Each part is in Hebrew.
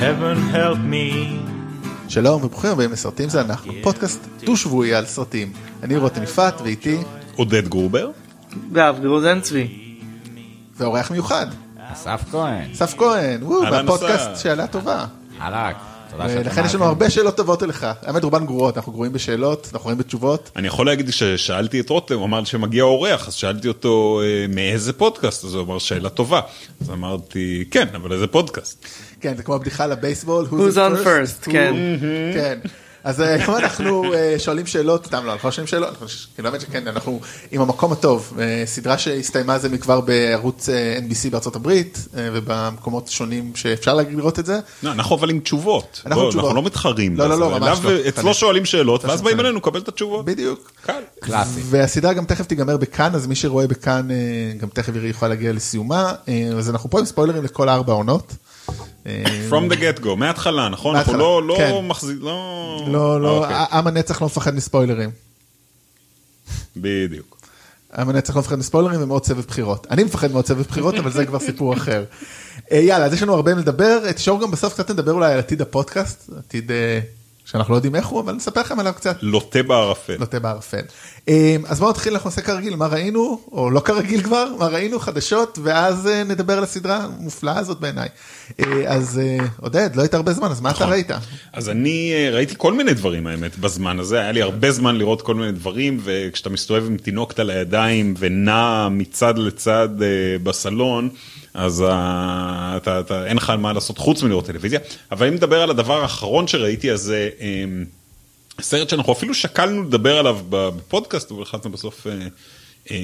heaven help me. שלום וברוכים הבאים לסרטים זה אנחנו, פודקאסט דו-שבועי על סרטים. אני רותם יפעת ואיתי, עודד גרובר. ואב גרוזן צבי. ואורח מיוחד, אסף כהן, אסף כהן, וואו, מהפודקאסט. שאלה טובה. חלק, ולכן יש לנו הרבה שאלות טובות אליך. האמת רובן גרועות, אנחנו גרועים בשאלות, אנחנו גרועים בתשובות. אני יכול להגיד ששאלתי את רותם, הוא אמר שמגיע אורח, אז שאלתי אותו אה, מאיזה פודקאסט, אז הוא אמר שאלה טובה. אז אמרתי, כן, אבל איזה פודקאסט. כן, זה כמו הבדיחה לבייסבול. Who's on first, Who- כן. אז אה, היום אנחנו אה, שואלים שאלות, סתם לא, אנחנו לא שואלים שאלות, אנחנו ש- כאילו האמת שכן, אנחנו עם המקום הטוב, אה, סדרה שהסתיימה זה מכבר בערוץ אה, NBC בארצות הברית אה, ובמקומות שונים שאפשר לראות את זה. לא, אנחנו אבל עם תשובות. אנחנו לא מתחרים. לא, לא. לא, ממש לא. אצלו שואלים שאלות, ואז באים. אלינו לקבל את התשובות. בדיוק. קל. קלאסי. והסדרה גם תכף תיגמר בכאן, אז מי שרואה בכאן אה, גם תכף יוכל להגיע לסיומה. אה, אז אנחנו פה עם ספוילרים לכל ארבע עונות. אה, From the get go, מההתחלה, נכון? אנחנו לא- לא כן. מחזיק, לא... לא, לא, אוקיי, עם הנצח לא מפחד מספוילרים. בדיוק. עם הנצח לא מפחד מספוילרים ומעוד סבב בחירות. אני מפחד מעוד סבב בחירות, אבל זה כבר סיפור אחר. אה, יאללה, אז יש לנו הרבה לדבר. אה, תשאור גם בסוף קצת נדבר אולי על עתיד הפודקאסט, עתיד אה, שאנחנו לא יודעים איך הוא, אבל נספר לכם עליו קצת. לוטה בערפל. נוטה בערפל. אה, אז בואו נתחיל, אנחנו נעשה כרגיל, מה ראינו, או לא כרגיל כבר, מה ראינו, חדשות, ואז אה, נדבר על הסדרה המופלאה הזאת בעיניי. אה, אז אה, עודד, לא היית הרבה זמן, אז מה אתה ראית? אז אני ראיתי כל מיני דברים האמת בזמן הזה, היה לי הרבה זמן לראות כל מיני דברים, וכשאתה מסתובב עם תינוקת על הידיים ונע מצד לצד בסלון, אז אתה, אתה, אין לך מה לעשות חוץ מלראות טלוויזיה. אבל אם נדבר על הדבר האחרון שראיתי, אז אה, סרט שאנחנו אפילו שקלנו לדבר עליו בפודקאסט, אבל החלטנו בסוף... אה, אה,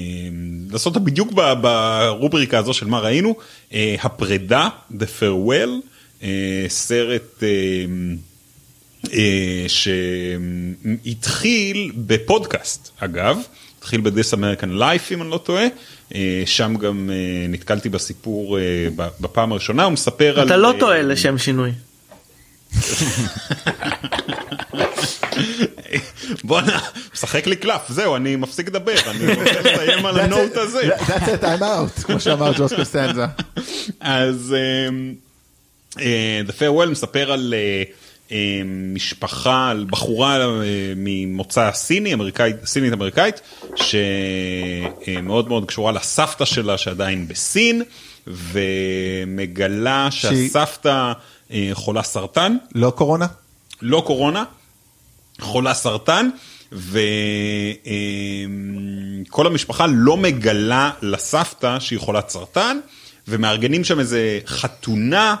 לעשות אותה בדיוק ברובריקה הזו של מה ראינו, אה, הפרידה, The Farewell, אה, סרט אה, אה, שהתחיל בפודקאסט אגב, התחיל ב-This American Life אם אני לא טועה, אה, שם גם אה, נתקלתי בסיפור אה, בפעם הראשונה, הוא מספר על... אתה לא טועה לשם שינוי. בואנה, משחק לי קלף, זהו, אני מפסיק לדבר, אני רוצה לסיים על הנוט הזה. That's it, I'm out, כמו שאמר ג'וס קוסטנזה. אז אמ, אה, The Farewell מספר על אה, אה, משפחה, על בחורה ממוצא סיני, אמריקאית, סינית אמריקאית, שמאוד מאוד קשורה לסבתא שלה שעדיין בסין, ומגלה שהסבתא חולה סרטן. לא קורונה? לא קורונה, חולה סרטן, וכל המשפחה לא מגלה לסבתא שהיא חולת סרטן, ומארגנים שם איזה חתונה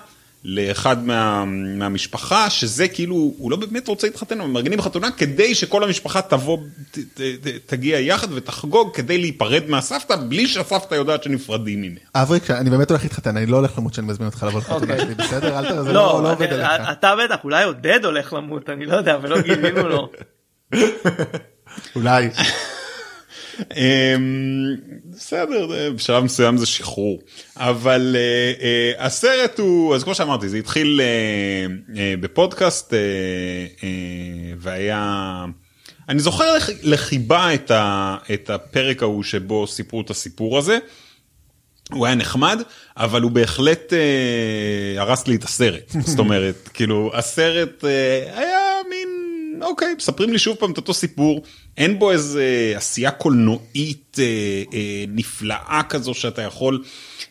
לאחד מה, מהמשפחה, שזה כאילו, הוא לא באמת רוצה להתחתן, אבל מארגנים חתונה כדי שכל המשפחה תבוא, ת, ת, ת, תגיע יחד ותחגוג כדי להיפרד מהסבתא, בלי שהסבתא יודעת שנפרדים ממנה. אבריק, אני באמת הולך להתחתן, אני לא הולך למות שאני מזמין אותך לבוא לחתונה אוקיי. שלי, בסדר? אל תראה, זה לא לא עובד אני- עליך. אתה בטח, אולי עודד הולך למות, אני לא יודע, ולא גילינו לו. אולי. אמ, בסדר, בשלב מסוים זה שחרור. אבל אה, אה, הסרט הוא, אז כמו שאמרתי, זה התחיל אה, בפודקאסט והיה... אני זוכר לח- לחיבה את, ה, את הפרק ההוא שבו סיפרו את הסיפור הזה. הוא היה נחמד, אבל הוא בהחלט אה, הרס לי את הסרט. זאת אומרת, כאילו, הסרט אה, היה אוקיי, מספרים לי שוב פעם את אותו סיפור, אין בו איזה עשייה קולנועית אה, אה, נפלאה כזו שאתה יכול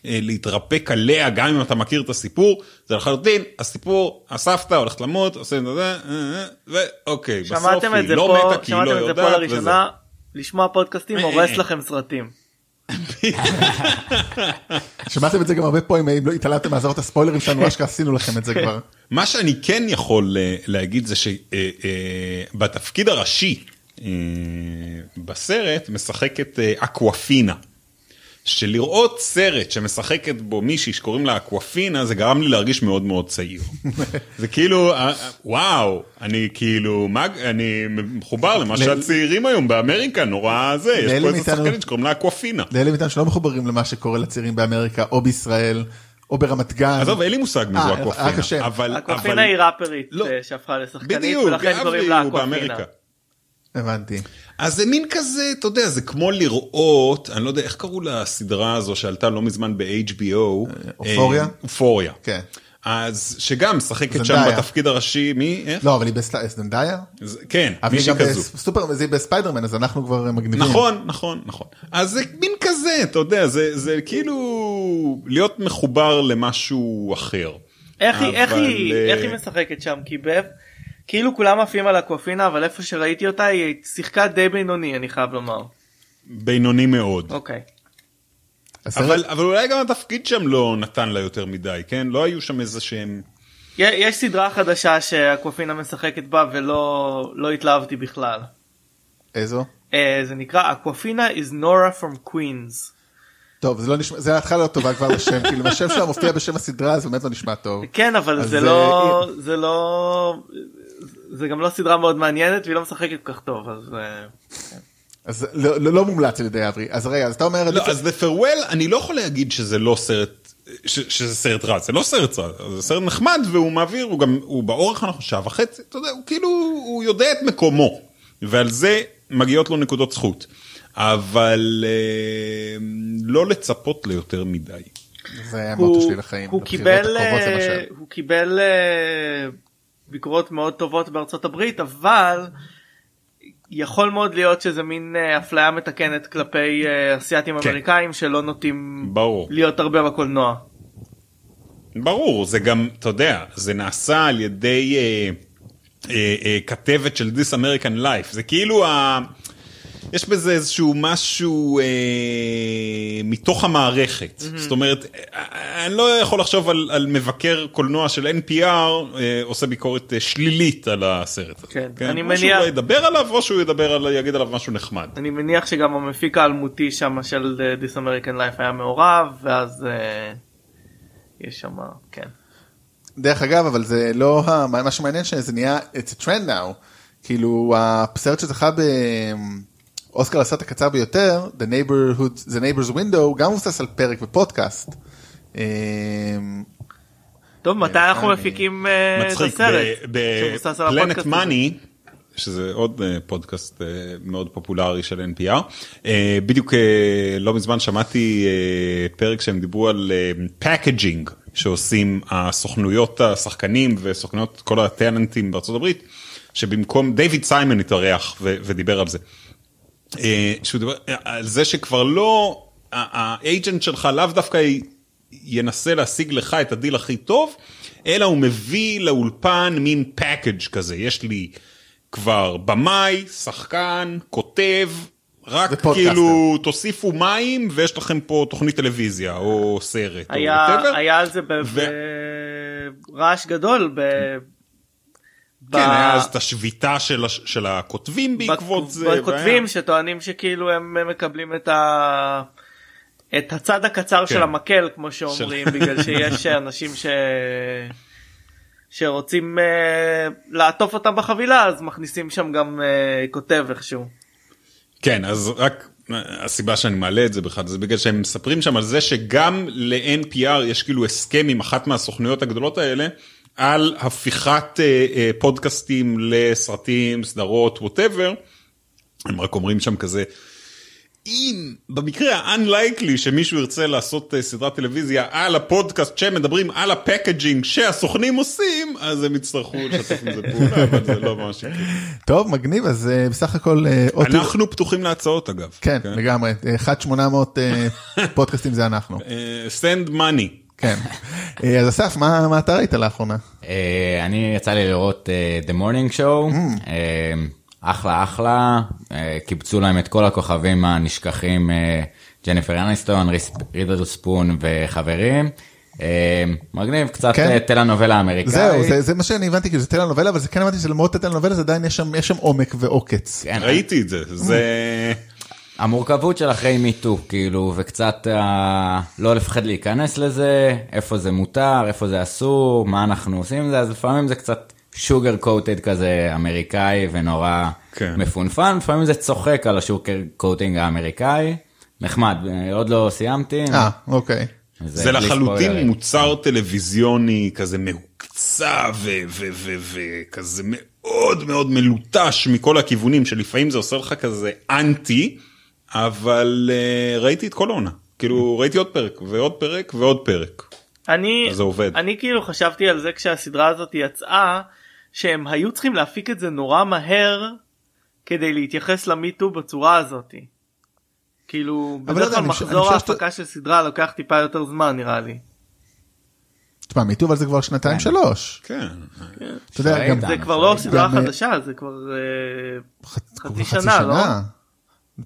אה, להתרפק עליה, גם אם אתה מכיר את הסיפור, זה לחלוטין, הסיפור, הסבתא הולכת למות, עושים את זה, אה, אה, ואוקיי, בסוף היא לא פה, מתה כי היא לא שמעתם את זה פה יודעת. לראשונה, לשמוע פודקאסטים הורס אה. לכם סרטים. שמעתם את זה גם הרבה פה, אם לא התעלמתם מהזרות הספוילרים שלנו, אשכרה עשינו לכם את זה כבר. מה שאני כן יכול אה, להגיד זה שבתפקיד הראשי אה, בסרט משחקת אה, אקוואפינה. שלראות סרט שמשחקת בו מישהי שקוראים לה אקוואפינה זה גרם לי להרגיש מאוד מאוד צעיר. זה כאילו אה, אה, וואו אני כאילו מה אני מחובר למה ל- שהצעירים היום באמריקה נורא זה יש פה איזה שחקנית שקוראים לה אקוואפינה. לאלה מאיתנו שלא מחוברים למה שקורה לצעירים באמריקה או בישראל או ברמת גן. עזוב אין לי מושג מי אה, זו רק אקוואפינה. אבל היא ראפרית לא. אה, שהפכה לשחקנית בדיוק ולכן קוראים לה. באמריקה. הבנתי. אז זה מין כזה, אתה יודע, זה כמו לראות, אני לא יודע, איך קראו לסדרה הזו שעלתה לא מזמן ב-HBO? אופוריה? אופוריה. כן. אז שגם משחקת שם. בתפקיד הראשי, מי? איך? לא, אבל היא בסטנדאיה? זה- כן, אבל היא מישהי גם כזו. בסופר, זה בספיידרמן, אז אנחנו כבר מגניבים. נכון, נכון, נכון. אז זה מין כזה, אתה יודע, זה, זה כאילו להיות מחובר למשהו אחר. איך היא, איך אבל, היא, אה, איך היא משחקת שם? כי כאילו כולם עפים על אקופינה, אבל איפה שראיתי אותה היא שיחקה די בינוני, אני חייב לומר. בינוני מאוד. אוקיי. הסרט- אבל, אבל אולי גם התפקיד שם לא נתן לה יותר מדי, כן? לא היו שם איזה שהם... יש סדרה חדשה שאקופינה משחקת בה ולא לא התלהבתי בכלל. איזו? אה, זה נקרא אקופינה is Nora from Queens. טוב, זה לא נשמע, זה התחלה לא טובה כבר לשם, כאילו השם שלה מופיע בשם הסדרה, זה באמת לא נשמע טוב. כן אבל זה לא זה לא זה גם לא סדרה מאוד מעניינת והיא לא משחקת כל כך טוב אז אה, אז לא, לא, לא מומלץ על ידי אברי. אז רגע, אז אתה אומר, לא, אז The Farewell, אני לא יכול להגיד שזה לא סרט, ש, שזה סרט רע, זה לא סרט רע, זה סרט נחמד והוא מעביר, הוא גם, הוא באורך אנחנו שעה וחצי, אתה יודע, הוא כאילו, הוא יודע את מקומו, ועל זה מגיעות לו נקודות זכות. אבל אה, לא לצפות ליותר מדי. זה המוטו שלי לחיים. הוא קיבל, אה. הוא קיבל אה, ביקורות מאוד טובות בארצות הברית אבל יכול מאוד להיות שזה מין אה, אפליה מתקנת כלפי אה, אסייתים כן. אמריקאים שלא נוטים ברור. להיות הרבה בקולנוע. ברור, זה גם, אתה יודע, זה נעשה על ידי אה, אה, אה, כתבת של This American Life, זה כאילו ה... יש בזה איזשהו משהו אה, מתוך המערכת, mm-hmm. זאת אומרת, אה, אני לא יכול לחשוב על, על מבקר קולנוע של NPR אה, עושה ביקורת אה, שלילית על הסרט הזה. כן, כן? אני או מניח- שהוא לא ידבר עליו או שהוא ידבר על, יגיד עליו משהו נחמד. אני מניח שגם המפיק האלמותי שם של אה, This American Life היה מעורב ואז אה, יש שם כן. דרך אגב, אבל זה לא, מה שמעניין שזה נהיה, it's a trend now, כאילו הסרט שזכה באוסקר לסרט הקצר ביותר, The Neighborhood, The Neighbor's Window, גם מבוסס על פרק בפודקאסט. אמ, טוב מתי אנחנו אני- מפיקים אה, את מצחיק, הסרט? על ב Planet? Money, שזה עוד אה, פודקאסט אה, מאוד פופולרי של NPR, אה, בדיוק אה, לא מזמן שמעתי אה, פרק שהם דיברו על packaging שעושים הסוכנויות השחקנים וסוכנויות כל הטלנטים בארצות הברית, שבמקום דיוויד סיימון התארח ודיבר על זה. אה, שהוא דיבר על זה שכבר לא, ה agent שלך לאו דווקא ינסה להשיג לך את הדיל הכי טוב, אלא הוא מביא לאולפן מין package כזה, יש לי כבר במאי, שחקן, כותב, רק ופודקאסטר. כאילו תוסיפו מים ויש לכם פה תוכנית טלוויזיה או סרט או היה על זה ו- ברעש גדול ב... ב- כן, היה אז את השביתה של, הש- של הכותבים בעקבות בכ- זה. בכותבים והיה- שטוענים שכאילו הם מקבלים את ה... את הצד הקצר כן. של המקל כמו שאומרים בגלל שיש אנשים ש... שרוצים uh, לעטוף אותם בחבילה אז מכניסים שם גם uh, כותב איכשהו. כן, אז רק הסיבה שאני מעלה את זה בכלל זה בגלל שהם מספרים שם על זה שגם ל-NPR יש כאילו הסכם עם אחת מהסוכנויות הגדולות האלה על הפיכת אה, אה, פודקאסטים לסרטים, סדרות, whatever. הם רק אומרים שם כזה, אם במקרה ה-unlikely שמישהו ירצה לעשות אה, סדרת טלוויזיה על הפודקאסט שהם מדברים על ה packaging שהסוכנים עושים, אז הם יצטרכו לשתף עם זה פעולה, אבל זה לא ממש יקרה. טוב, מגניב, אז בסך הכל. אנחנו פתוחים להצעות אגב. כן, לגמרי, 1-800 אה, פודקאסטים זה אנחנו. send money. כן. אה, אז אסף, מה מה אתה ראית לאחרונה? אה, אני יצא לי לראות אה, The Morning Show, אה, אחלה אחלה, קיבצו להם את כל הכוכבים הנשכחים, ג'ניפר אניסטון, ריס רידר ספון וחברים. מגניב, קצת כן. אה, טלנובלה אמריקאית. זהו, זה- זה מה שאני הבנתי, כאילו זה טלנובלה, אבל זה כן הבנתי שלמרות הטלנובלה זה עדיין יש שם- יש שם עומק ועוקץ. כן, ראיתי את זה, זה... המורכבות של אחרי Me Too, כאילו, וקצת אה, לא לפחד להיכנס לזה, איפה זה מותר, איפה זה אסור, מה אנחנו עושים עם זה, אז לפעמים זה קצת sugar coated כזה אמריקאי ונורא כן. מפונפן, לפעמים זה צוחק על ה sugar coating האמריקאי, נחמד, אה, עוד לא סיימתי. אה, אוקיי. זה בלי לחלוטין ספוילרים. מוצר טלוויזיוני כזה מהוקצע וכזה מאוד מאוד מלוטש מכל הכיוונים שלפעמים זה עושה לך כזה אנטי אבל uh, ראיתי את כל העונה כאילו ראיתי עוד פרק ועוד פרק ועוד פרק אני, זה עובד. אני כאילו חשבתי על זה כשהסדרה הזאת יצאה, שהם היו צריכים להפיק את זה נורא מהר כדי להתייחס למיטו בצורה הזאת. כאילו, אבל לא בדרך יודע, כלל אני חושב- מחזור ההפקה של סדרה לוקח טיפה יותר זמן נראה לי. תשמע, מיטו אבל זה כבר שנתיים שלוש. כן. אתה יודע, שואל גם איתן. זה כבר לא סדרה אה, חדשה, זה כבר... אה, חצ- חצי חצי שנה, לא?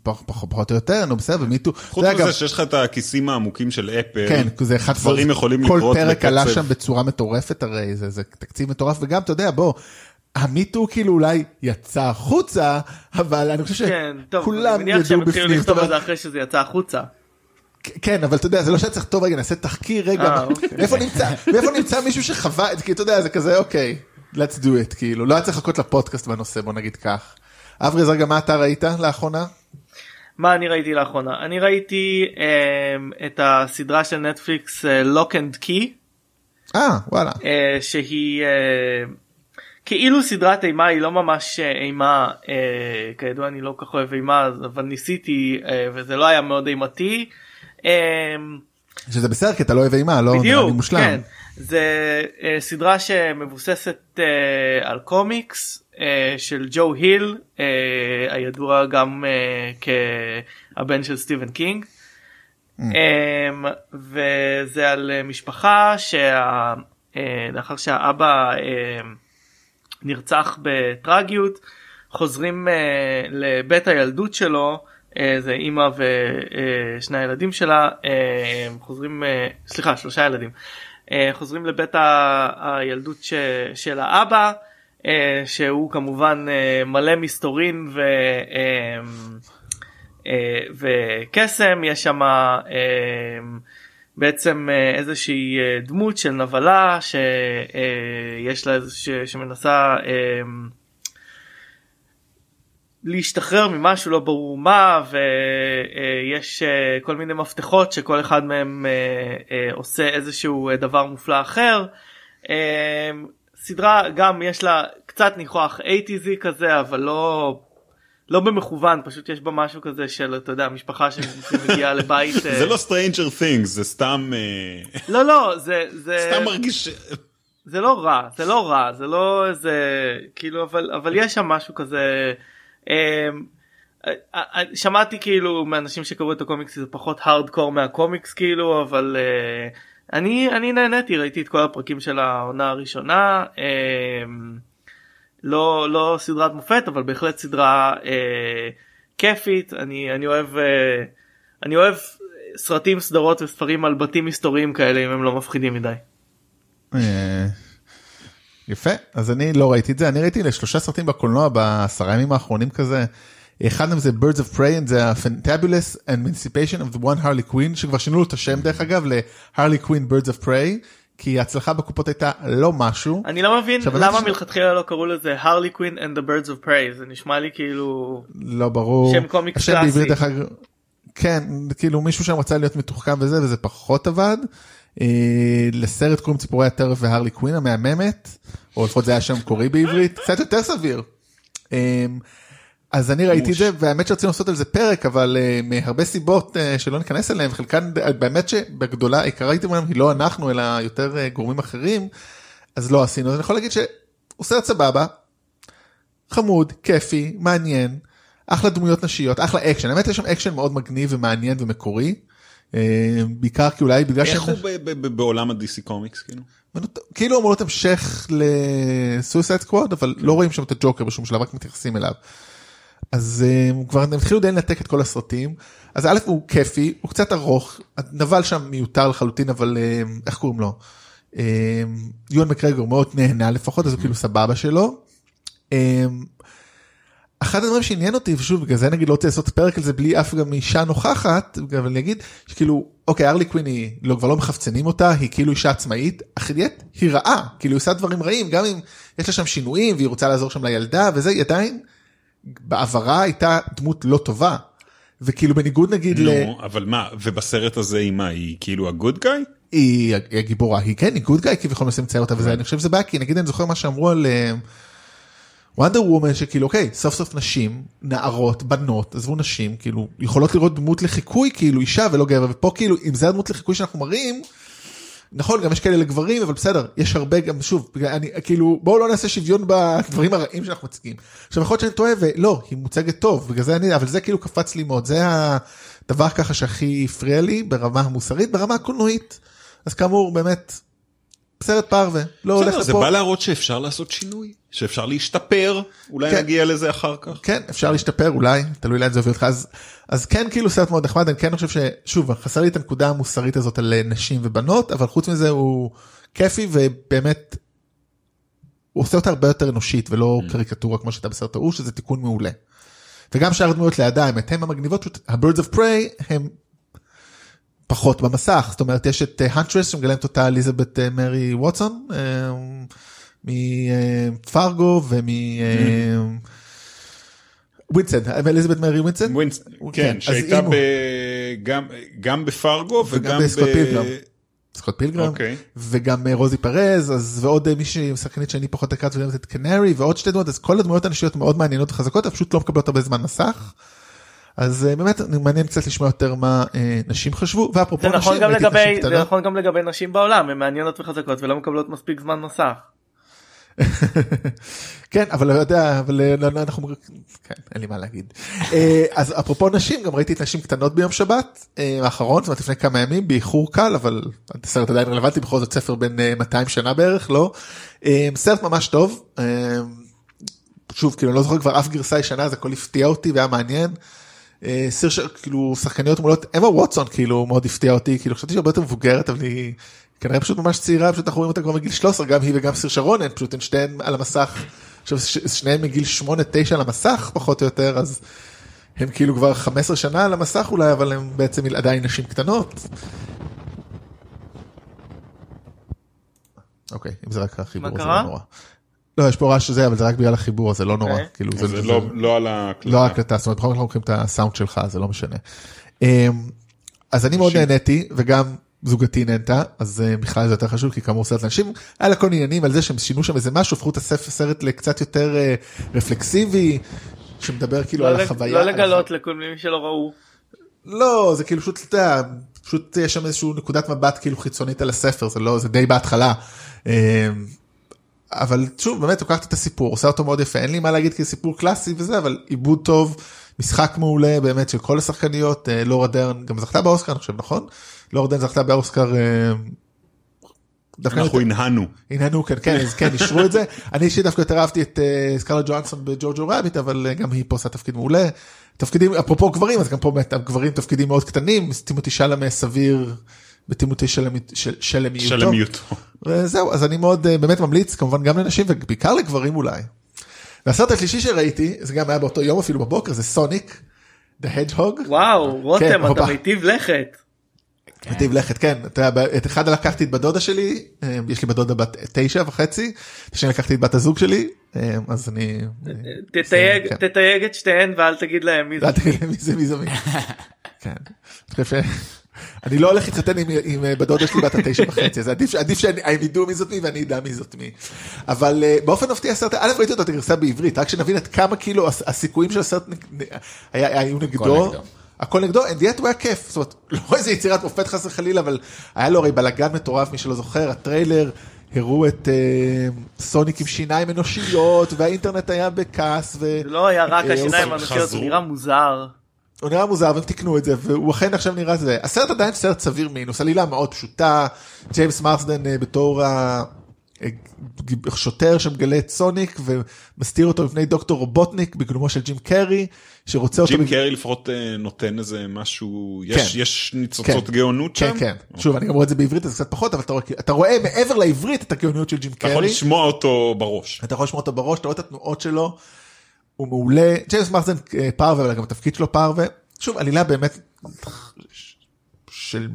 פח- פח- פחות או יותר, נו בסדר, ומיטו. חוץ מזה שיש לך את הכיסים העמוקים של אפל. כן, זה אחד דברים יכולים כל לקרות פרק עלה בקצב. שם בצורה מטורפת הרי, זה, זה תקציב מטורף, וגם, אתה יודע, בוא, המיטו כאילו אולי יצא החוצה, אבל אני חושב כן, טוב, שכולם אני מניח שהם ידעו התחילו בפנים. לכתוב על זה אחרי שזה יצא החוצה. כן, אבל אתה יודע, זה לא שהיה צריך, טוב, רגע, נעשה תחקיר, רגע, אה, אוקיי. מאיפה נמצא, מאיפה נמצא מישהו שחווה את זה, כי אתה יודע, זה כזה, אוקיי, let's do it, כאילו, לא היה צריך לחכות לפודקאסט בנושא, בוא נגיד כך. אברז, רגע, מה אתה ראית לאחרונה? מה אני ראיתי לאחרונה? אני ראיתי אה, את הסדרה של נטפליקס Locke and Key. אה, וואלה. אה, שהיא אה, כאילו סדרת אימה היא לא ממש אה, אימה אה, כידוע אני לא כל כך אוהב אימה אבל ניסיתי אה, וזה לא היה מאוד אימתי. אה, שזה בסדר, כי אתה לא אוהב אימה, לא נראה בדיוק, מושלם. כן. זה אה, סדרה שמבוססת אה, על קומיקס של ג'ו היל אה, הידוע גם אה, כהבן של סטיבן קינג. Mm. אמ, וזה על אה, משפחה שלאחר שהאבא אמ, נרצח בטרגיות חוזרים אה, לבית הילדות שלו זה אימא ושני הילדים שלה חוזרים סליחה שלושה ילדים חוזרים לבית הילדות של האבא שהוא כמובן אה, מלא מסתורין ו... אה, אה, וקסם יש שם אה, בעצם אה, איזושהי אה, דמות של נבלה שיש לה איזה שמנסה אה, להשתחרר ממשהו לא ברור מה ויש אה, כל מיני מפתחות שכל אחד מהם אה, אה, עושה איזשהו אה, דבר מופלא אחר. סדרה גם יש לה קצת ניחוח 80 כזה אבל לא לא במכוון פשוט יש בה משהו כזה של אתה יודע משפחה שמגיעה לבית אה, זה לא Stranger Things זה סתם אה, לא לא זה זה סתם מרגיש זה לא רע זה לא רע זה לא איזה כאילו אבל אבל יש שם משהו כזה. אה, שמעתי כאילו מאנשים שקראו את הקומיקס זה פחות הארדקור מהקומיקס כאילו אבל אה, אני אני נהניתי ראיתי את כל הפרקים של העונה הראשונה אמ, לא לא סדרת מופת אבל בהחלט סדרה אה, כיפית אני אני אוהב אה, אני אוהב סרטים סדרות וספרים על בתים מסתוריים כאלה אם הם לא מפחידים מדי. אה, יפה אז אני לא ראיתי את זה אני ראיתי לשלושה סרטים בקולנוע בעשרה ימים האחרונים כזה. אחד מהם זה birds of prey and זה ה-fantabulous emancipation of the one harley queen שכבר שינו לו את השם דרך אגב ל-harley queen birds of prey כי ההצלחה בקופות הייתה לא משהו. אני לא מבין למה חושב- מלכתחילה לא קראו לזה הרלי קווין and the birds of prey זה נשמע לי כאילו לא ברור. שם קומיקס השם קלאסי. בעברית, דרך כן, כאילו מישהו שם רצה להיות מתוחכם וזה, וזה פחות עבד. אה, לסרט קוראים ציפורי הטרף והרלי קווין המהממת, או לפחות זה היה שם מקורי בעברית, קצת יותר סביר. אה, אז אני ראיתי את זה, והאמת שרצינו לעשות על זה פרק, אבל אה, מהרבה סיבות אה, שלא ניכנס אליהן, חלקן באמת שבגדולה, אומר, היא לא אנחנו, אלא יותר אה, גורמים אחרים, אז לא עשינו. אז אני יכול להגיד שהוא סרט סבבה, חמוד, כיפי, מעניין, אחלה דמויות נשיות, אחלה אקשן, האמת יש שם אקשן מאוד מגניב ומעניין ומקורי. אה, בעיקר כי אולי בגלל איך שהם הוא בעולם ה-DC קומיקס כאילו? כאילו אמור להיות המשך ל Suicide Squad אבל לא רואים שם את הג'וקר בשום שלב רק מתייחסים אליו. אז הם כבר הם התחילו די לנתק את כל הסרטים אז א' הוא כיפי הוא קצת ארוך הנבל שם מיותר לחלוטין אבל אה, איך קוראים לו. אה, יואן מקרגור מאוד נהנה לפחות אז הוא כאילו סבבה שלו. אחד הדברים שעניין אותי ושוב בגלל זה נגיד לא רוצה לעשות פרק על זה בלי אף גם אישה נוכחת אבל אני אגיד שכאילו אוקיי ארלי קווין היא לא כבר לא מחפצנים אותה היא כאילו אישה עצמאית אך היא היא רעה כאילו היא עושה דברים רעים גם אם יש לה שם שינויים והיא רוצה לעזור שם לילדה וזה היא עדיין בעברה הייתה דמות לא טובה וכאילו בניגוד נגיד ל... נו, אבל מה, ובסרט הזה היא מה, היא כאילו הגוד גאי? היא הגיבורה היא כן היא גוד גאי כביכול מנסים לצייר אותה וזה אני חושב שזה בעיה כי נגיד אני זוכר מה שאמרו על וונדר וומן שכאילו אוקיי סוף סוף נשים נערות בנות עזבו נשים כאילו יכולות לראות דמות לחיקוי כאילו אישה ולא גבר ופה כאילו אם זה הדמות לחיקוי שאנחנו מראים. נכון גם יש כאלה לגברים אבל בסדר יש הרבה גם שוב אני כאילו בואו לא נעשה שוויון בדברים הרעים שאנחנו מציגים. עכשיו יכול להיות שאני טועה ולא היא מוצגת טוב בגלל זה אני אבל זה כאילו קפץ לי מאוד זה הדבר ככה שהכי הפריע לי ברמה המוסרית ברמה הקולנועית אז כאמור באמת סרט פרווה לא הולך בסדר, זה לפה. בא להראות שאפשר לעשות שינוי, שאפשר להשתפר, אולי כן. נגיע לזה אחר כך. כן אפשר להשתפר אולי תלוי לאן זה יוביל אותך אז כן כאילו סרט מאוד נחמד אני כן חושב ששוב חסר לי את הנקודה המוסרית הזאת על אה, נשים ובנות אבל חוץ מזה הוא כיפי ובאמת. הוא עושה אותה הרבה יותר אנושית ולא קריקטורה כמו שהייתה בסרט ההוא שזה תיקון מעולה. וגם שאר הדמויות לידה האמת הם המגניבות ה-birds of prey הם פחות במסך זאת אומרת יש את Huntress שמגלמת אותה אליזבת אה, מרי ווטסון אה, מפרגו ומ... אה, ווינסטד, אליזבת מרי ווינסטד? ווינס- כן, כן, שהייתה גם- בפרגו וגם בסקוט. פילגרם. סקוט פילגרם, אוקיי. וגם אה, רוזי פרז, אז ועוד אה, מישהי שחקנית שאני פחות הכרתי, את קנרי, ועוד שתי דמות, אז כל הדמויות הנשיות מאוד מעניינות וחזקות, פשוט לא מקבלות הרבה זמן מסך. אז אה, באמת מעניין קצת לשמוע יותר מה אה, נשים חשבו, ואפרופו זה נשים, נכון גם לגבי זה. נכון גם לגבי נשים בעולם הן מעניינות וחזקות ולא מקבלות מספיק זמן מסך. כן אבל לא יודע אבל אה, לא, לא, אנחנו כן אין לי מה להגיד אז אפרופו נשים גם ראיתי את נשים קטנות ביום שבת האחרון זאת אומרת לפני כמה ימים באיחור קל אבל הסרט עדיין רלוונטי בכל זאת ספר בין אה, 200 שנה בערך לא סרט ממש טוב שוב כאילו לא זוכר כבר אף גרסה ישנה אז הכל הפתיע אותי והיה מעניין. אה, סיר של כאילו שחקניות מולות אמה ווטסון כאילו מאוד הפתיע אותי כאילו חשבתי שהיא הרבה יותר מבוגרת אבל היא כנראה פשוט ממש צעירה פשוט אנחנו רואים אותה כבר מגיל 13 גם היא וגם סיר שרון הן פשוט הן שתיהן על המסך. עכשיו ש- שניהם מגיל 8-9 על המסך פחות או יותר אז הם כאילו כבר 15 שנה על המסך אולי אבל הם בעצם עדיין נשים קטנות. אוקיי אם זה רק החיבור מה זה קרה? לא נורא. לא יש פה רעש שזה אבל זה רק בגלל החיבור זה לא נורא אוקיי. כאילו אז זה לא לא על ההקלטה. לא הקלטה, זאת אומרת בכל מקרה אנחנו לוקחים את הסאונד שלך זה לא משנה. אמ, אז אני מאוד נהניתי וגם זוגתי נהנתה אז אה, בכלל זה יותר חשוב כי כאמור סרט לאנשים היה לה כל עניינים על זה שהם שינו שם איזה משהו הפכו את הספר סרט לקצת יותר אה, רפלקסיבי שמדבר כאילו לא על לג- החוויה. לא על לגלות לכל מי שלא ראו. לא זה כאילו פשוט אתה יודע, פשוט יש שם איזשהו נקודת מבט כאילו חיצונית על הספר זה לא זה די בהתחלה. אבל שוב באמת לוקחת את הסיפור עושה אותו מאוד יפה אין לי מה להגיד כי סיפור קלאסי וזה אבל עיבוד טוב משחק מעולה באמת של כל השחקניות אה, לורה דרן גם זכתה באוסקר אני חושב נכון? לורה דרן זכתה באוסקר. אה, אנחנו הנהנו. הנהנו כן כן אז כן אישרו את זה אני אישית דווקא יותר אהבתי את אה, סקארלט ג'ואנסון בג'ורג'ו רביט אבל גם היא פה עושה תפקיד מעולה. תפקידים אפרופו גברים אז גם פה באמת הגברים תפקידים מאוד קטנים טימותי שלם סביר של- שלמיותו. שלמיותו. וזהו אז אני מאוד אה, באמת ממליץ כמובן גם לנשים ובעיקר לגברים אולי. והסרט השלישי שראיתי זה גם היה באותו יום אפילו בבוקר זה סוניק. The Hedgehog. וואו רותם כן, אתה. מיטיב לכת. נתיב לכת כן אתה יודע, את אחד לקחתי את בת דודה שלי אה, יש לי בת דודה בת תשע וחצי. את השני לקחתי את בת הזוג שלי אה, אז אני. תתייג כן. תתייג את שתיהן ואל תגיד להם מי זה. אל תגיד לי מי זה מי זה מי. אני לא הולך להתחתן עם- עם אה, בת דודה שלי בת התשע וחצי אז עדיף עדיף שהם ידעו מי זאת מי ואני אדע מי זאת מי. אבל אה, באופן מפתיע הסרט א' ראיתי אותו את הגרסה בעברית רק שנבין עד כמה כאילו הס- הסיכויים של הסרט נ- היה- היו נגדו. הכל נגדו and yet הוא היה כיף זאת אומרת לא איזה יצירת מופת חס וחלילה אבל היה לו הרי בלאגן מטורף מי שלא זוכר הטריילר הראו את אה, סוניק עם שיניים אנושיות והאינטרנט היה בכעס. ו- זה לא היה רק אה, השיניים האנושיות זה. נראה מוזר. הוא נראה מוזר והם תיקנו את זה והוא אכן עכשיו נראה זה הסרט עדיין סרט סביר מינוס עלילה מאוד פשוטה ג'יימס מרסדן אה, בתור השוטר שמגלה את סוניק ומסתיר אותו מפני דוקטור רובוטניק בגלומו של ג'ים קרי שרוצה אותו. ג'ים קרי לפחות אה, נותן איזה משהו, יש כן. יש ניצוצות כן. גאונות שם? כן כן שוב אני גם רואה את זה בעברית אז קצת פחות אבל אתה רואה, אתה רואה מעבר לעברית את הגאוניות של ג'ים אתה יכול קרי. לשמוע אותו בראש. אתה יכול לשמוע אותו בראש, אתה רואה את התנועות שלו, הוא מעולה. ג'יימס מרסדן אה, פרווה, אבל גם התפקיד שלו פרווה. שוב, עלילה באמת של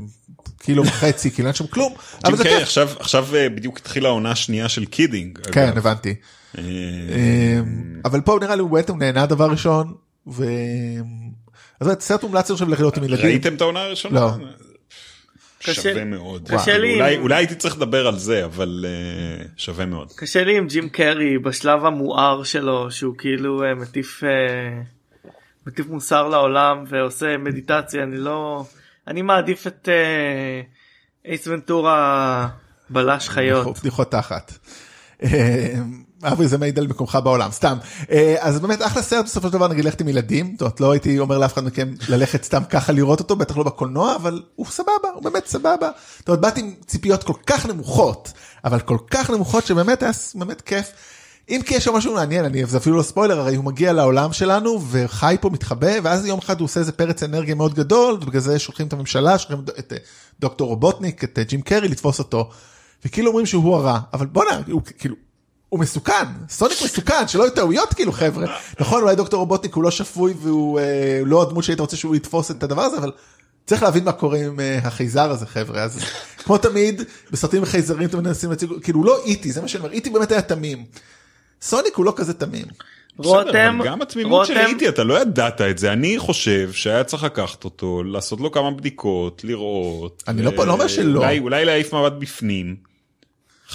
קילו וחצי, כאילו אין שם כלום, אבל זה כיף. עכשיו עכשיו אה, בדיוק התחילה העונה השנייה של Kidding. כן, אגב. הבנתי. אה, אה, אבל פה נראה לי הוא נהנה דבר ראשון, ו... אז באמת, סרט מומלץ עכשיו לראות עם ילדים. ראיתם את העונה הראשונה? לא. שווה מאוד. קשה כאילו, לי אולי עם- אולי הייתי צריך לדבר על זה אבל אה, שווה מאוד. קשה לי עם ג'ים קרי בשלב המואר שלו שהוא כאילו אה, מטיף אה, מטיף מוסר לעולם ועושה מדיטציה אני לא אני מעדיף את אה, אייס ונטורה בלש חיות. בדיחות תחת. אברי זה מעיד על מקומך בעולם סתם אה, אז באמת אחלה סרט בסופו של דבר נגיד ללכת עם ילדים זאת אומרת לא הייתי אומר לאף אחד מכם ללכת סתם ככה לראות אותו בטח לא בקולנוע אבל הוא סבבה הוא באמת סבבה. זאת אומרת באתי עם ציפיות כל כך נמוכות אבל כל כך נמוכות שבאמת היה באמת כיף. אם כי יש שם משהו מעניין אני זה אפילו לא ספוילר הרי הוא מגיע לעולם שלנו וחי פה מתחבא ואז יום אחד הוא עושה איזה פרץ אנרגיה מאוד גדול ובגלל זה שולחים את הממשלה שולחים את דוקטור רובוטניק את ג'ים קרי לתפוס אותו. וכאילו אומרים שהוא הרע אבל בואנה הוא כאילו הוא מסוכן סוניק מסוכן שלא יהיו טעויות כאילו חבר'ה נכון אולי דוקטור רובוטניק הוא לא שפוי והוא אה, לא הדמות שהיית רוצה שהוא יתפוס את הדבר הזה אבל צריך להבין מה קורה עם אה, החייזר הזה חבר'ה אז כמו תמיד בסרטים חייזרים אתם מנסים להציג כאילו הוא לא אי.טי זה מה שאני אומר אי.טי באמת היה תמים. סוניק הוא לא כזה תמים. בסדר, רותם, אבל גם התמימות רותם, שראיתי אתה לא ידעת את זה אני חושב שהיה צריך לקחת אותו לעשות לו כמה בדיקות לראות. אני לא- לא אומר שלא. אולי, אולי להעיף מבט בפנים.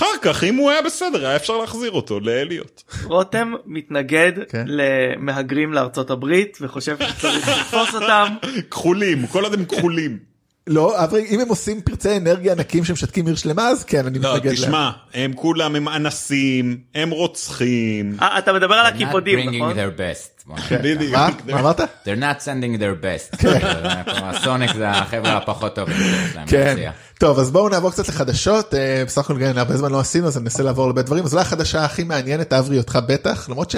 אחר כך אם הוא היה בסדר היה אפשר להחזיר אותו לאליות. רותם מתנגד כן. למהגרים לארצות הברית וחושב שצריך לתפוס אותם. כחולים כל עוד הם כחולים. לא אבל אם הם עושים פרצי אנרגיה ענקים שמשתקים עיר שלמה אז כן אני לא מתנגד להם. תשמע הם כולם הם אנסים הם רוצחים. אה, אתה מדבר על They're not הקיפודים bringing נכון? כן. בדיוק. מה? מה אמרת? They're not sending their best. הסוניק זה החבר'ה הפחות טובים שיש להם כן. טוב אז בואו נעבור קצת לחדשות אה, בסך הכל גם הרבה זמן לא עשינו אז אני אנסה לעבור להרבה דברים אז אולי החדשה הכי מעניינת אברי אותך בטח למרות ש,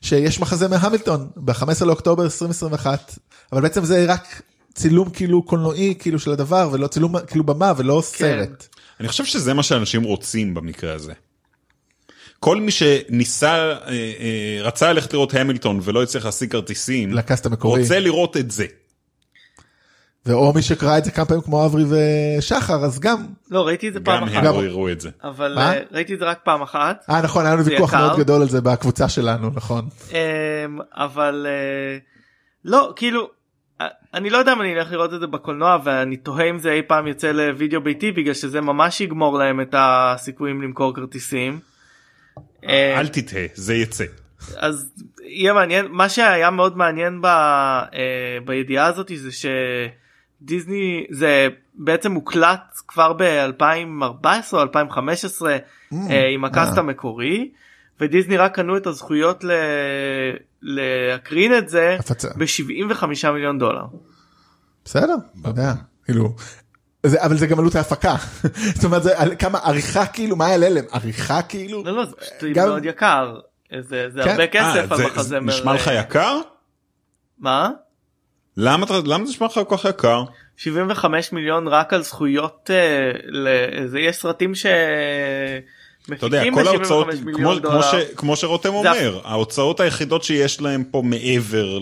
שיש מחזה מהמילטון ב-15 לאוקטובר 2021 אבל בעצם זה רק צילום כאילו קולנועי כאילו של הדבר ולא צילום כאילו במה ולא סרט. אני חושב שזה מה שאנשים רוצים במקרה הזה. כל מי שניסה אה, אה, רצה ללכת לראות המילטון ולא הצליח להשיג כרטיסים לקאסט המקורי. רוצה לראות את זה. ואו מי שקרא את זה כמה פעמים כמו אברי ושחר אז גם לא ראיתי את זה פעם גם אחת הם גם- לא יראו את זה. אבל מה? אה, ראיתי את זה רק פעם אחת אה נכון היה לנו ויכוח יקר. מאוד גדול על זה בקבוצה שלנו נכון. אמ, אבל אה, לא כאילו אני לא יודע אם אני אלך לראות את זה בקולנוע ואני תוהה אם זה אי פעם יוצא לוידאו ביתי בגלל שזה ממש יגמור להם את הסיכויים למכור כרטיסים. אה, אל תטעה זה יצא. אז יהיה מעניין מה שהיה מאוד מעניין ב, אה, בידיעה הזאת זה שדיסני זה בעצם מוקלט כבר ב-2014 או 2015 אה, עם הקאסט. המקורי ודיסני רק קנו את הזכויות ל... להקרין את זה הפצה. ב-75 מיליון דולר. בסדר, אתה יודע, כאילו, זה, אבל זה גם עלות ההפקה, זאת אומרת זה על- כמה עריכה כאילו, מה יעלה להם, עריכה כאילו, לא לא זה פשוט גם- מאוד יקר זה, זה כן. הרבה אה, כסף זה- על זה מחזמר. נשמע לך יקר? מה? למה אתה- למה זה נשמע לך כל כך יקר? 75 מיליון רק על זכויות אה, ל- זה יש סרטים ש... אתה יודע כל ההוצאות 75 כמו, כמו. ש, כמו שרותם זה אומר ההוצאות היחידות שיש להם פה מעבר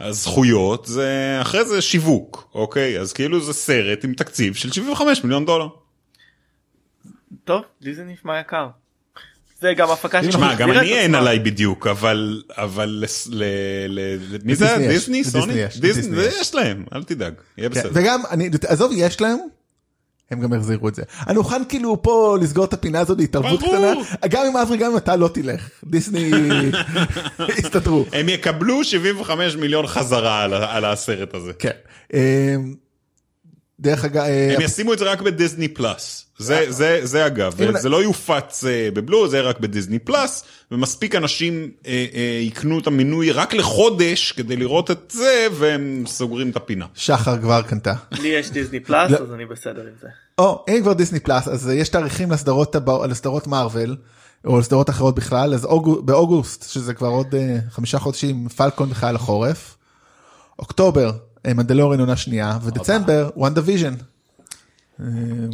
לזכויות זה אחרי זה שיווק אוקיי אז כאילו זה סרט עם תקציב של 75 מיליון דולר. טוב לי זה נשמע יקר. זה גם הפקה תשמע, שמע גם אני אין. עליי בדיוק אבל אבל ל, ל, ל, מי זה דיסני סוני דיסני זה יש. יש להם אל תדאג יהיה כן, בסדר. וגם, אני, עזוב, יש להם, הם גם החזירו את זה. אני מוכן כאילו פה לסגור את הפינה הזאת בהתערבות ברור. קטנה, גם אם אברי, גם אם אתה לא תלך, דיסני יסתדרו. הם יקבלו 75 מיליון חזרה על, על הסרט הזה. כן. אמ, דרך אגב, אה, הם ישימו את זה רק בדיסני פלאס. זה זה זה אגב זה לא יופץ אה, בבלו זה רק בדיסני פלאס ומספיק אנשים אה, אה, יקנו את המינוי רק לחודש כדי לראות את זה והם סוגרים את הפינה. שחר כבר קנתה. לי יש דיסני פלאס לא. אז אני בסדר עם זה. או, אם כבר דיסני פלאס, אז יש תאריכים לסדרות לסדרות מארוול, או לסדרות אחרות בכלל, אז אוגו- באוגוסט, שזה כבר עוד אה, חמישה חודשים, פלקון בכלל לחורף. אוקטובר, אה, מנדלורין עונה שנייה, ודצמבר, WandaVision.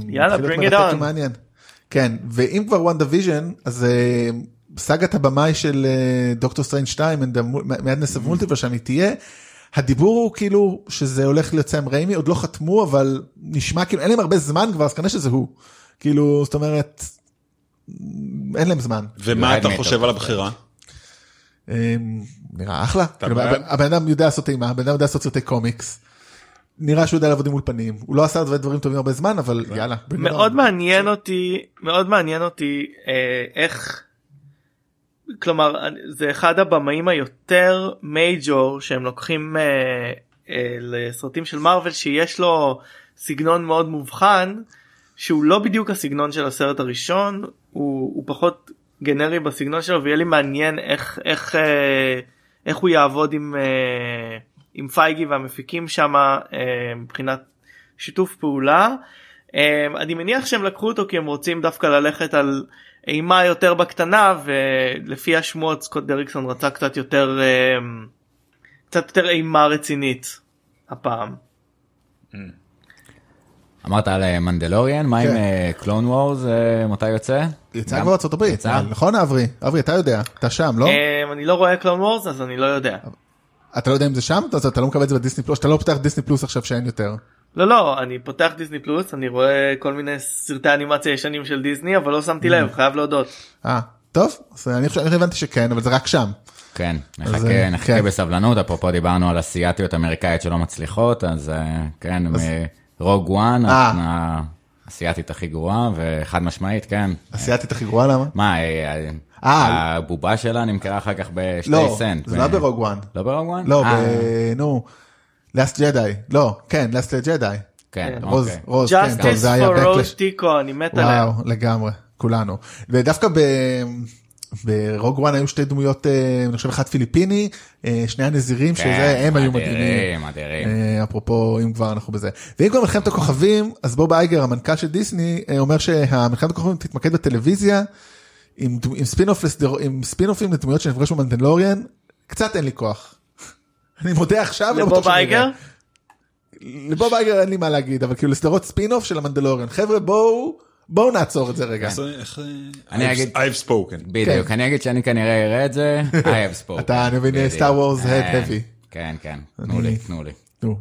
יאללה, bring it on. מעניין. כן, ואם כבר WandaVision, אז אה, סאגת הבמאי של אה, Doctor Strange 2, Madness of Multiverse שם היא תהיה. הדיבור הוא כאילו שזה הולך להיות סם ריימי, עוד לא חתמו, אבל נשמע כאילו אין להם הרבה זמן כבר, אז כנראה שזה הוא. כאילו, זאת אומרת, אין להם זמן. ומה אתה חושב על. הבחירה? אה, נראה אחלה. כאילו, הבן אדם יודע לעשות אימה, הבן אדם יודע לעשות סרטי קומיקס. נראה שהוא יודע לעבוד עם אולפנים. הוא לא עשה הרבה דברים טובים הרבה זמן, אבל יאללה. bring it מאוד. מעניין אותי מאוד מעניין אותי אה, איך כלומר זה אחד הבמאים היותר מייג'ור שהם לוקחים אה, אה, לסרטים של מארוול שיש לו סגנון מאוד מובחן שהוא לא בדיוק הסגנון של הסרט הראשון הוא, הוא פחות גנרי בסגנון שלו ויהיה לי מעניין איך איך אה, איך הוא יעבוד עם אה, עם פייגי והמפיקים שם אה, מבחינת שיתוף פעולה. אה, אני מניח שהם לקחו אותו כי הם רוצים דווקא ללכת על אימה יותר בקטנה ולפי השמועות סקוט דריקסון רצה קצת יותר אה, קצת יותר אימה רצינית הפעם. אמרת על מנדלוריאן, מה עם כן. קלון וורס, מתי יוצא? יצא כבר ארצות הברית? נכון אברי? אברי אתה יודע, אתה שם לא? אני לא רואה קלון וורס אז אני לא יודע. אתה לא יודע אם זה שם? אז אתה לא מקבל את זה בדיסני פלוס, אתה לא פותח דיסני פלוס עכשיו שאין יותר. לא לא אני פותח דיסני פלוס אני רואה כל מיני סרטי אנימציה ישנים של דיסני אבל לא שמתי לב חייב להודות. אה, טוב, אז אני חושב, אני הבנתי שכן, אבל זה רק שם. כן, אז, נחכה, אה, נחכה כן. בסבלנות, אפרופו דיברנו על אסיאתיות אמריקאית שלא מצליחות, אז אה, כן, רוג וואן, אה. האסיאתית הכי גרועה, וחד משמעית, כן. אסיאתית הכי גרועה למה? מה. הבובה שלה נמכרה אחר כך בשתי לא, סנט. זה לא ברוג וואן. לא ברוג וואן? לא, אה. נו, לאסט ג'די. לא, כן, לאסט ג'די. כן, רוז, אוקיי. רוז, כן, טוב, Justice זה היה for backlash. רוז טיקו אני מת עליה. וואו, לגמרי, כולנו. ודווקא ב... ברוג וואן היו שתי דמויות, אה, אני חושב אחד פיליפיני, אה, שני הנזירים, שזה כן, הם היו מדהימים. אה, אפרופו אם כבר אנחנו בזה ואם כבר מלחמת הכוכבים אז בוב אייגר המנכ"ל של דיסני אומר שהמלחמת הכוכבים תתמקד בטלוויזיה עם, עם ספינוף לסדר, עם ספינופים לדמויות שנפגשו במנדלוריאן קצת אין לי כוח. אני מודה עכשיו לא בטוח לבוב שאני אייגר? לבוב אייגר אין לי מה להגיד אבל כאילו לסדרות ספינוף של המנדלוריאן חבר'ה בואו בואו נעצור את זה רגע. אני I've- אגיד- I've spoken. בדיוק, אני אגיד שאני כנראה אראה את זה, I have spoken. אתה, אני מבין, בדיוק. Star Wars head אה, heavy. כן, כן, תנו לי, תנו לי.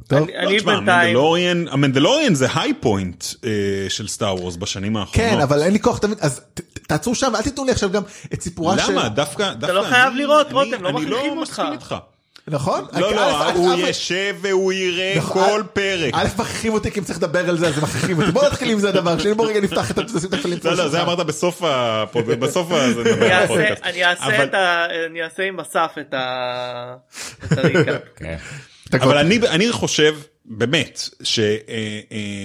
טוב. אני- אני לא, בינתיים המנדלוריאן, המנדלוריאן זה high point אה, של סטאר וורס בשנים האחרונות. כן אבל אין לי כוח תמיד אז תעצרו שם אל תיתנו לי עכשיו גם את סיפורה של למה? דווקא, דווקא... לא חייב אני- לראות, אני- רותם, לא אני מכריחים לא אותך. מסכים איתך. נכון? לא, א', לא, הוא ישב והוא יראה נכון, כל פרק. א' מכריחים אותי כי אם צריך לדבר על זה אז מכריחים אותי בוא נתחיל עם זה הדבר שלי בוא רגע נפתח את את הקלפים. לא, לא, זה אמרת בסוף הפוד- בסוף אני. אני ה... אני אעשה עם אסף את ה... אבל אני, אני חושב באמת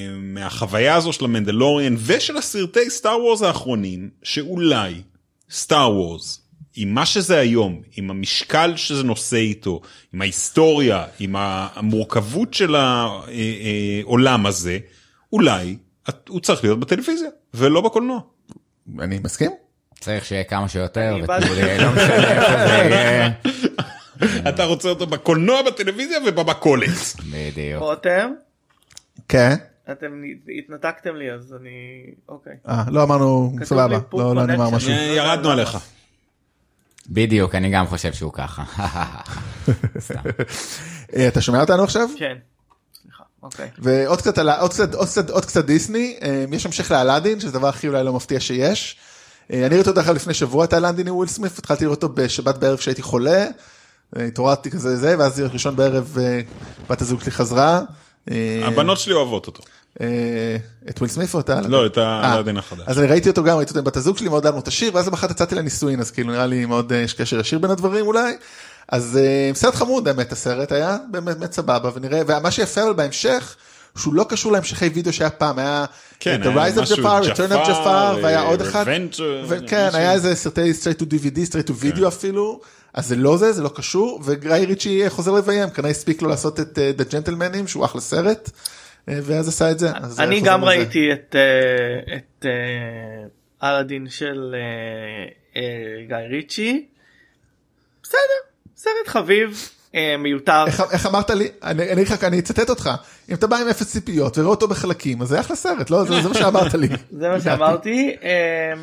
שמהחוויה הזו של המנדלוריאן ושל הסרטי סטאר וורס האחרונים שאולי סטאר וורס עם מה שזה היום עם המשקל שזה נושא איתו עם ההיסטוריה עם המורכבות של העולם הזה אולי הוא צריך להיות בטלוויזיה ולא בקולנוע. אני מסכים. צריך שיהיה כמה שיותר. לי, לא משנה איפה זה יהיה. אתה רוצה אותו בקולנוע בטלוויזיה ובמכולת. בדיוק. רותם, כן. אתם התנתקתם לי אז אני... אוקיי. אה, לא אמרנו סבבה. לא לא נאמר. משהו. ירדנו עליך. בדיוק, אני גם חושב שהוא ככה. אה, אתה שומע אותנו עכשיו? כן. אוקיי. ועוד קצת על עוד קצת עוד קצת עוד קצת דיסני אה, יש המשך לאלאדין שזה הדבר הכי אולי לא מפתיע שיש. אה, אני ראיתי אותו דרך אגב לפני שבוע את האלאדין עם וויל סמית התחלתי לראות אותו בשבת בערב כשהייתי חולה. אה, התעוררתי כזה זה ואז ראשון בערב אה, בת הזוג שלי חזרה. אה, הבנות שלי אוהבות אותו. את וויל סמית או את האלאדין? לא, את האלאדין החדש. אז אני ראיתי אותו גם ראיתי אותו עם בת הזוג שלי מאוד אהבנו את השיר ואז למחרת הצעתי לנישואין אז כאילו נראה לי מאוד יש קשר ישיר בין הדברים אולי. אז סרט חמוד האמת הסרט היה באמת סבבה ונראה ומה שיפה אבל בהמשך. שהוא לא קשור להמשכי וידאו שהיה פעם היה כן, The Rise of Jafar, Return of Jafar והיה עוד אחד משהו. היה איזה סרטי straight to DVD straight to video אפילו אז זה לא זה זה לא קשור וגיא ריצ'י חוזר לביים כנראה הספיק לו לעשות את אה, The Gentlemanים שהוא אחלה סרט אה, ואז עשה את זה. אני גם. ראיתי את אה, את אה, אלאדין של אה, אה, גיא ריצ'י. בסדר, סרט חביב, מיותר. איך, איך אמרת לי אני אני, אני, אני אצטט אותך אם אתה בא עם אפס ציפיות ורואה אותו בחלקים אז זה אחלה סרט לא זה, זה מה שאמרת לי זה מה שאמרתי.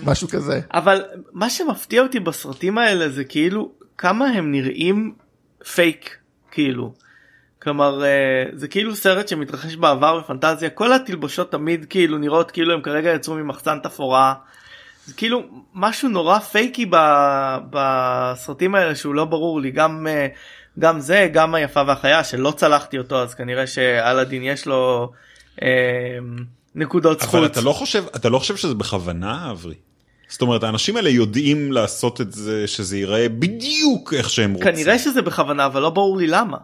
משהו כזה אבל מה שמפתיע אותי בסרטים האלה זה כאילו כמה הם נראים פייק כאילו. כלומר אה, זה כאילו סרט שמתרחש בעבר בפנטזיה כל התלבושות תמיד כאילו נראות כאילו הם כרגע יצאו ממחסן תפאורה. זה כאילו משהו נורא פייקי ב- בסרטים האלה שהוא לא ברור לי גם אה, גם זה גם היפה והחיה שלא צלחתי אותו אז כנראה שאלאדין יש לו אה, נקודות זכות. אבל אתה לא חושב אתה לא חושב שזה בכוונה אברי. זאת אומרת האנשים האלה יודעים לעשות את זה שזה ייראה בדיוק איך שהם רוצים. כנראה שזה בכוונה אבל לא ברור לי למה.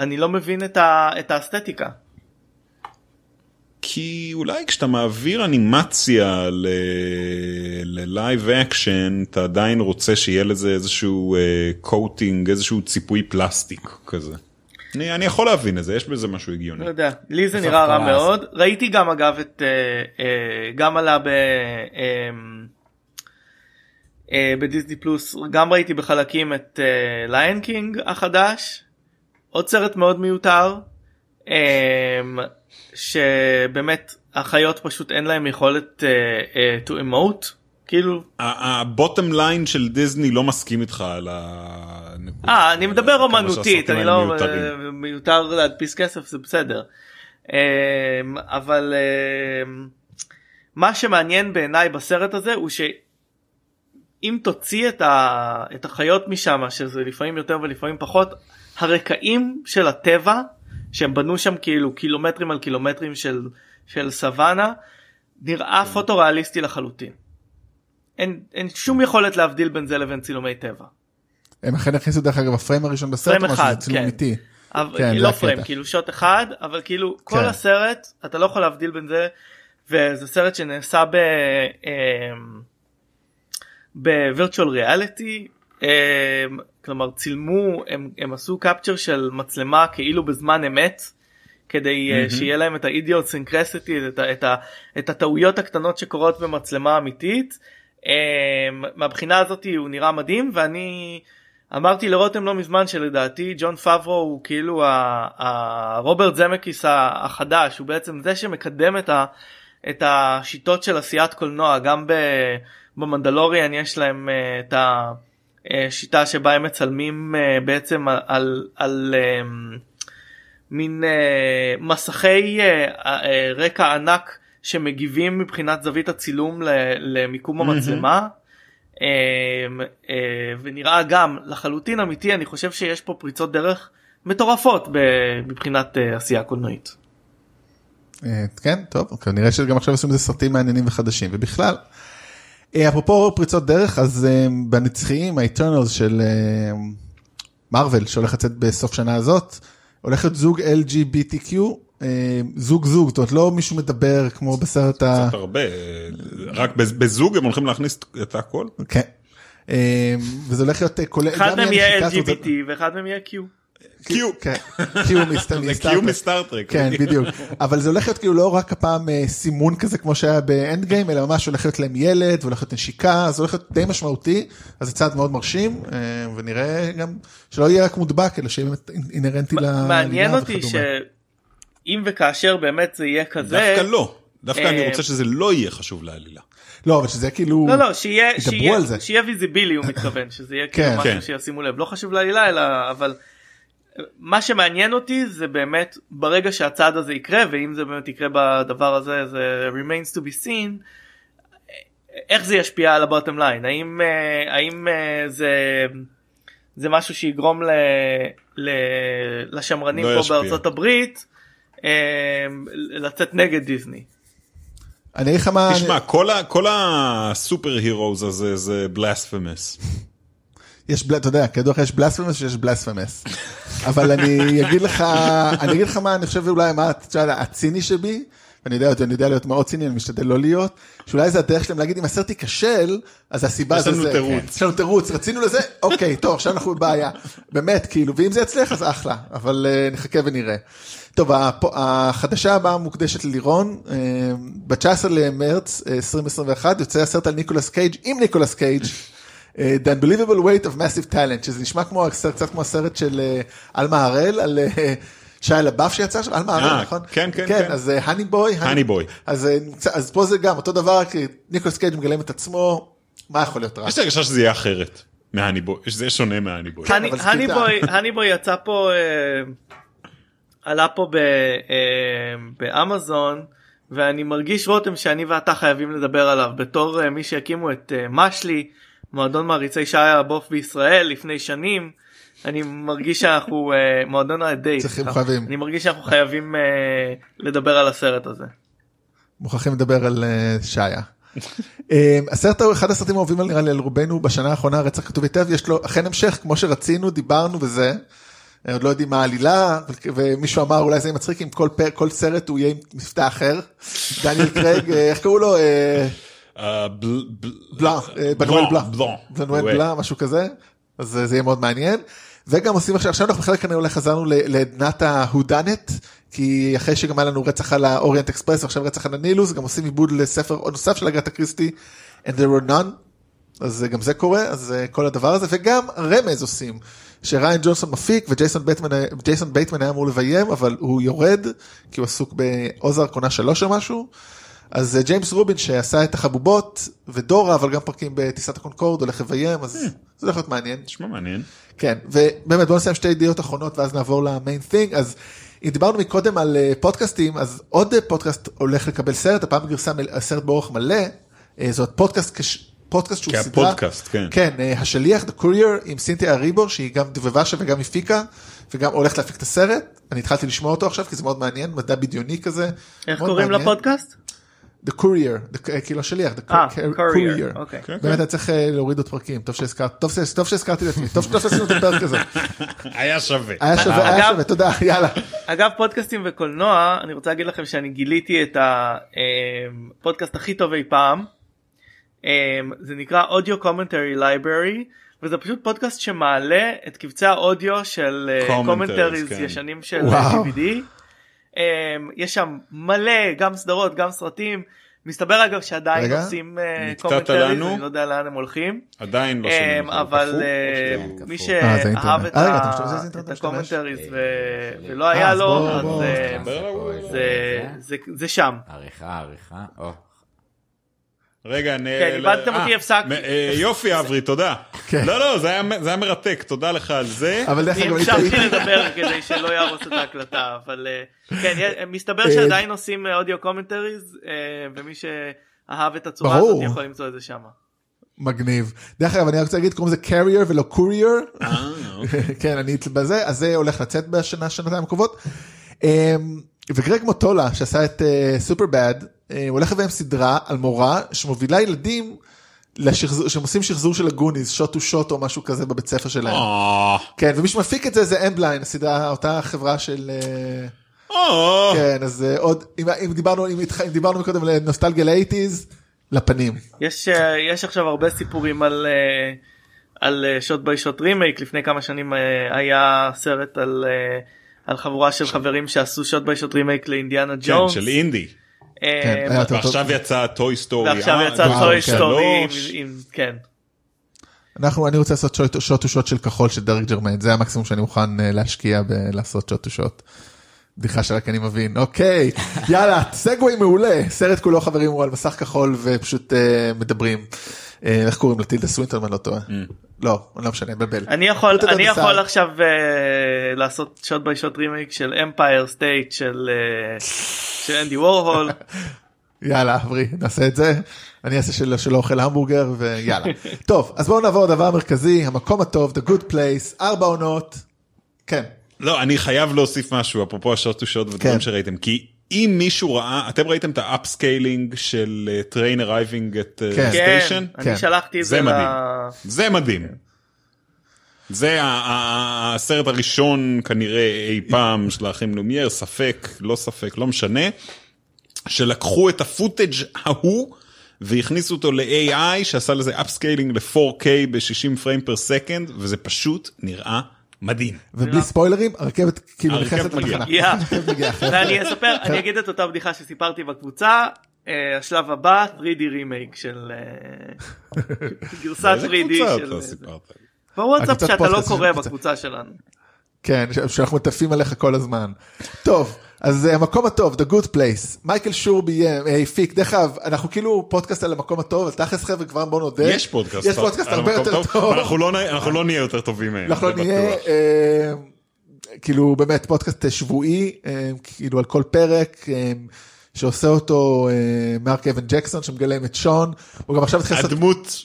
אני לא מבין את, ה... את האסתטיקה. כי אולי כשאתה מעביר אנימציה ל live action אתה עדיין רוצה שיהיה לזה איזשהו coating איזשהו ציפוי פלסטיק כזה. אני, אני יכול להבין את זה יש בזה משהו הגיוני. לא יודע לי זה נראה רע מאוד ראיתי גם אגב את אה, אה, גם עלה ב... אה, אה, בדיסני פלוס. גם ראיתי בחלקים את Lion אה, King החדש. עוד סרט מאוד מיותר אה, שבאמת החיות פשוט אין להם יכולת uh, uh, to emote. כאילו הבוטם ליין של דיסני לא מסכים איתך על ה... אה אני מדבר אומנותית אני לא מיותר להדפיס כסף זה בסדר. אבל מה שמעניין בעיניי בסרט הזה הוא שאם תוציא את, ה... את החיות משם שזה לפעמים יותר ולפעמים פחות הרקעים של הטבע שהם בנו שם כאילו קילומטרים על קילומטרים של, של סוואנה נראה כן. פוטו-ריאליסטי לחלוטין. אין, אין שום יכולת להבדיל בין זה לבין צילומי טבע. הם אכן הכניסו דרך אגב הפריים הראשון בסרט, פריים אחד, צילום כן. איטי. אבל, כן, לא פריים, כאילו שוט אחד, אבל כאילו כן. כל הסרט אתה לא יכול להבדיל בין זה, וזה סרט שנעשה ב... בווירטואל ריאליטי, כלומר צילמו הם, הם עשו קפצ'ר של מצלמה כאילו בזמן אמת כדי mm-hmm. שיהיה להם את האידיוטסינקרסיטי את, את, את הטעויות הקטנות שקורות במצלמה אמיתית. אמ, מהבחינה הזאת הוא נראה מדהים ואני אמרתי לרותם לא מזמן שלדעתי ג'ון פאברו הוא כאילו הרוברט זמקיס החדש הוא בעצם זה שמקדם את, ה, את השיטות של עשיית קולנוע גם במנדלוריאן יש להם אה, את ה... אה, שבה הם מצלמים אה, בעצם על, על אה, מין מסכי רקע ענק שמגיבים מבחינת זווית הצילום למיקום המצלמה. ונראה גם לחלוטין אמיתי אני חושב שיש פה פריצות דרך מטורפות מבחינת עשייה קולנועית. כן טוב כנראה שגם עכשיו עושים איזה סרטים מעניינים וחדשים ובכלל אפרופו פריצות דרך אז אה, בנצחיים האיטרנלס של מרוויל אה, שהולך לצאת בסוף שנה הזאת הולך להיות זוג LGBTQ זוג זוג זאת אומרת לא מישהו מדבר כמו בסרט ה... קצת הרבה רק בזוג הם הולכים להכניס את הכל. כן. וזה הולך להיות כולל אחד מהם יהיה LGBT ואחד מהם יהיה Q. קיו. קיו מסטארטרק. כן בדיוק. אבל זה הולך להיות כאילו לא רק הפעם אה, סימון כזה כמו שהיה באנד גיים אלא ממש הולך להיות להם ילד והולך להיות נשיקה זה הולך להיות די משמעותי אז זה צעד מאוד מרשים אה, ונראה גם שלא יהיה רק מודבק אלא שיהיה באמת אינהרנטי לעלילה מעניין אותי שאם וכאשר באמת זה יהיה כזה. דווקא לא. דווקא אני אה, רוצה שזה לא יהיה חשוב לעלילה. לא אבל שזה כאילו לא לא שיהיה שיהיה שיהיה visibly הוא מתכוון שזה יהיה כאילו כן. משהו כן. שישימו לב לא חשוב לעלילה אלא אבל מה שמעניין אותי זה באמת ברגע שהצעד הזה יקרה ואם זה באמת יקרה בדבר הזה זה remains to be seen איך זה ישפיע על ה bottom line האם אה, האם אה, זה זה משהו שיגרום ל, ל, לשמרנים לא פה ישפיע. בארצות הברית אה, לצאת נגד דיסני. אני אגיד לך מה תשמע כל, כל הסופר הירוז הזה זה בלספמס. יש, אתה יודע, כידוע לך יש בלספמס שיש בלספמס. אבל אני אגיד לך, אני אגיד לך מה אני חושב אולי מה הציני שבי, ואני יודע, אני יודע להיות מאוד ציני, אני משתדל לא להיות, שאולי זה הדרך שלהם להגיד אם הסרט ייכשל, אז הסיבה זה זה. יש לנו תירוץ. יש לנו תירוץ, רצינו לזה, אוקיי, טוב, עכשיו אנחנו בבעיה. באמת, כאילו, ואם זה יצליח אז אחלה, אבל uh, נחכה ונראה. טוב, החדשה הבאה מוקדשת ללירון, אה, ב-19 למרץ 2021 יוצא הסרט על ניקולס קייג' עם ניקולס קייג'. אה, The Unbelievable Weight of Massive Talent, שזה נשמע כמו, קצת כמו הסרט של אלמה הראל, על אה, שי לבאף שיצא עכשיו, אלמה הראל, נכון? כן, כן, כן. אז Honey Boy. Honey Boy. אז פה זה גם אותו דבר, כי ניקולס קייג' מגלם את עצמו, מה יכול להיות רע? יש לי הרגשה שזה יהיה אחרת מ Honey Boy, שזה שונה מ Honey Boy. האני בוי יצא פה, אה, עלה פה באמזון. ואני מרגיש רותם שאני ואתה חייבים לדבר עליו בתור מי שהקימו את משלי מועדון מעריצי שי הבוף בישראל לפני שנים. אני מרגיש שאנחנו uh, מועדון הדייט. צריכים חייבים. אני מרגיש שאנחנו חייבים uh, לדבר על הסרט הזה. מוכרחים לדבר על uh, שעיה. um, הסרט הוא אחד הסרטים האהובים נראה לי על רובנו בשנה האחרונה רצח כתוב היטב יש לו אכן המשך כמו שרצינו דיברנו וזה. אה, עוד לא יודעים מה העלילה, ומישהו אמר אולי זה מצחיק אם כל, פר, כל סרט הוא יהיה עם מבטא אחר. דניאל קרייג, אה, איך קראו לו? אה, אה, בלה, אה, בנואה בלאן. בנואה בלאן, משהו כזה. אז זה יהיה מאוד מעניין. וגם עושים עכשיו, עכשיו אנחנו בחלק כנראה חזרנו לעידן ה whodunit, כי אחרי שגם היה לנו רצח על האוריינט אקספרס ועכשיו רצח על הנילוס, גם עושים עיבוד לספר נוסף של אגתה כריסטי, And there were none. אז גם זה קורה, אז אה, כל הדבר הזה, וגם רמז עושים, שריין ג'ונסון מפיק וג'ייסון בייטמן, בייטמן היה אמור לביים, אבל הוא יורד, כי הוא עסוק באוזארק עונה שלוש או משהו. אז אה, ג'יימס בובין שעשה את החבובות, ודורה, אבל גם פרקים בטיסת הקונקורד, הולך לביים, אז זה הולך להיות מעניין. נשמע מעניין. כן, ובאמת בוא נסיים שתי ידיעות אחרונות ואז נעבור ל main thing, אז אם דיברנו מקודם על אה, פודקאסטים, אז עוד אה, פודקאסט הולך לקבל סרט, הפעם גרסה סרט באורך מלא, זאת פודקאסט, כש- פודקאסט שהוא סדרה, כפודקאסט, כן. כן, השליח, The Courier, עם סינתיה אריבו, שהיא גם דבבה שם וגם הפיקה, וגם הולכת להפיק את הסרט, אני התחלתי לשמוע אותו עכשיו כי זה מאוד מעניין, מדע בדיוני כזה. איך קוראים מעניין. לפודקאסט? The Courier, the- אה, כאילו השליח, The אה, Courier. Courier, אוקיי. כן, באמת אני צריך אה, להוריד עוד פרקים, טוב שהזכרת- טוב שהזכרתי לעצמי, טוב טוב שעשינו את הפרק הזה. היה שווה. היה שווה, היה אגב- שווה, תודה, יאללה. אגב פודקאסטים וקולנוע אני רוצה להגיד לכם שאני גיליתי את הפודקאסט הכי טוב אי פעם. אמ, זה נקרא Audio Commentary Library וזה פשוט פודקאסט שמעלה את קבצי האודיו של Commentaries, commentaries כן. ישנים של. DVD. אמ, יש שם מלא גם סדרות גם סרטים. מסתבר אגב שעדיין רגע. עושים אה, commentaries? אני לא יודע לאן הם הולכים. עדיין לא אמ, שומעים. אבל? אה, מי? אה, זה שאהב. את אה? ה commentaries ו- ולא היה לו. זה- שם. עריכה, עריכה. רגע, אני... כן, איבדתם אותי, אה, הפסקתי. מ- אה, יופי אברי, תודה. כן. לא, לא, זה היה- מרתק, תודה לך על זה. אבל דרך אני אגב, אני המשכתי לדבר כדי שלא יהרוס את ההקלטה אבל אה, כן מסתבר שעדיין עושים audio commentaries ומי שאהב את הצורה. הזאת יכול למצוא את זה שם. מגניב. דרך אגב, אני רק רוצה להגיד, קוראים לזה קרייר ולא קורייר. כן, אני בזה, אז זה הולך לצאת בשנה, שנתיים הקרובות. אמ, וגרג מוטולה, שעשה את Superbad, הוא הולך לביים סדרה על מורה שמובילה ילדים. לשחזור, שהם עושים שחזור של הגוניז, shot to shot או משהו כזה בבית ספר שלהם. אה, כן, ומי שמפיק את זה זה אמבליין, הסדרה, אותה חברה של... אה, אה. כן, אז אה, עוד, אם, אם דיברנו, אם, דיברנו קודם לנוסטלגיה ל eighties, לפנים. יש אה, יש עכשיו הרבה סיפורים על אה, על shot by shot remake לפני כמה שנים אה, היה סרט על אה, על חבורה של חברים שעשו shot by shot remake לאינדיאנה כן, ג'ונס. של אינדי. אה, כן, טוב. ועכשיו יצא Toy Story. ועכשיו אה, יצא Toy. Story כן. אנחנו, אני רוצה לעשות shot, to shot של כחול של דרק ג'רמיין, זה המקסימום שאני מוכן אה, להשקיע בלעשות shot to shot. בדיחה שרק אני מבין, אוקיי, יאללה, segue מעולה, סרט כולו חברים הוא על מסך כחול ופשוט אה, מדברים. אה, איך קוראים לו? טילדה סווינטון אם אני לא טועה. לא, לא משנה, מבלבל. אני יכול אני. יכול עכשיו אה, לעשות shot by shot remake של אמפייר סטייט של אה, של אנדי וורהול. יאללה, אברי, נעשה את זה. אני אעשה של, של אוכל המבורגר ויאללה. טוב, אז בואו נעבור לדבר המרכזי, המקום הטוב, The Good Place, ארבע עונות. כן, לא, אני חייב להוסיף משהו, אפרופו ה shot shot ודברים כן. שראיתם, כי אם מישהו ראה, אתם ראיתם את ה upscaling של train arriving at. station? כן, כן. אני שלחתי את זה זה מדהים. זה מדהים. זה הסרט הראשון כנראה אי פעם של האחים לומייר, ספק, לא ספק, לא משנה, שלקחו את ה footage ההוא והכניסו אותו ל-AI שעשה לזה upscaling ל-4K ב-60 frame per second וזה פשוט נראה מדהים. ובלי ספוילרים, הרכבת כאילו נכנסת מגיעה. לתחנה. ואני אספר אני אגיד את אותה בדיחה שסיפרתי בקבוצה אה, השלב הבא 3D רימייק של אה, גרסת איזה 3D קבוצה של אתה סיפרת? בוואטסאפ שאתה לא קורא בקבוצה שלנו. כן, שאנחנו מטפים עליך כל הזמן. טוב, אז אה, המקום הטוב, The Good Place, מייקל שור אה, הפיק, דרך אגב, אנחנו כאילו פודקאסט על המקום הטוב, אבל תכלס חבר'ה כבר בואו נודה. יש פודקאסט, יש פודקאסט הרבה יותר טוב. אנחנו לא אנחנו לא נהיה יותר טובים מהם. אנחנו זה לא נהיה. אה, כאילו באמת פודקאסט אה, שבועי, אה, כאילו על כל פרק, אה, שעושה אותו אה, מארק אוון ג'קסון שמגלם את שון, הוא גם עכשיו התחיל לעשות, הדמות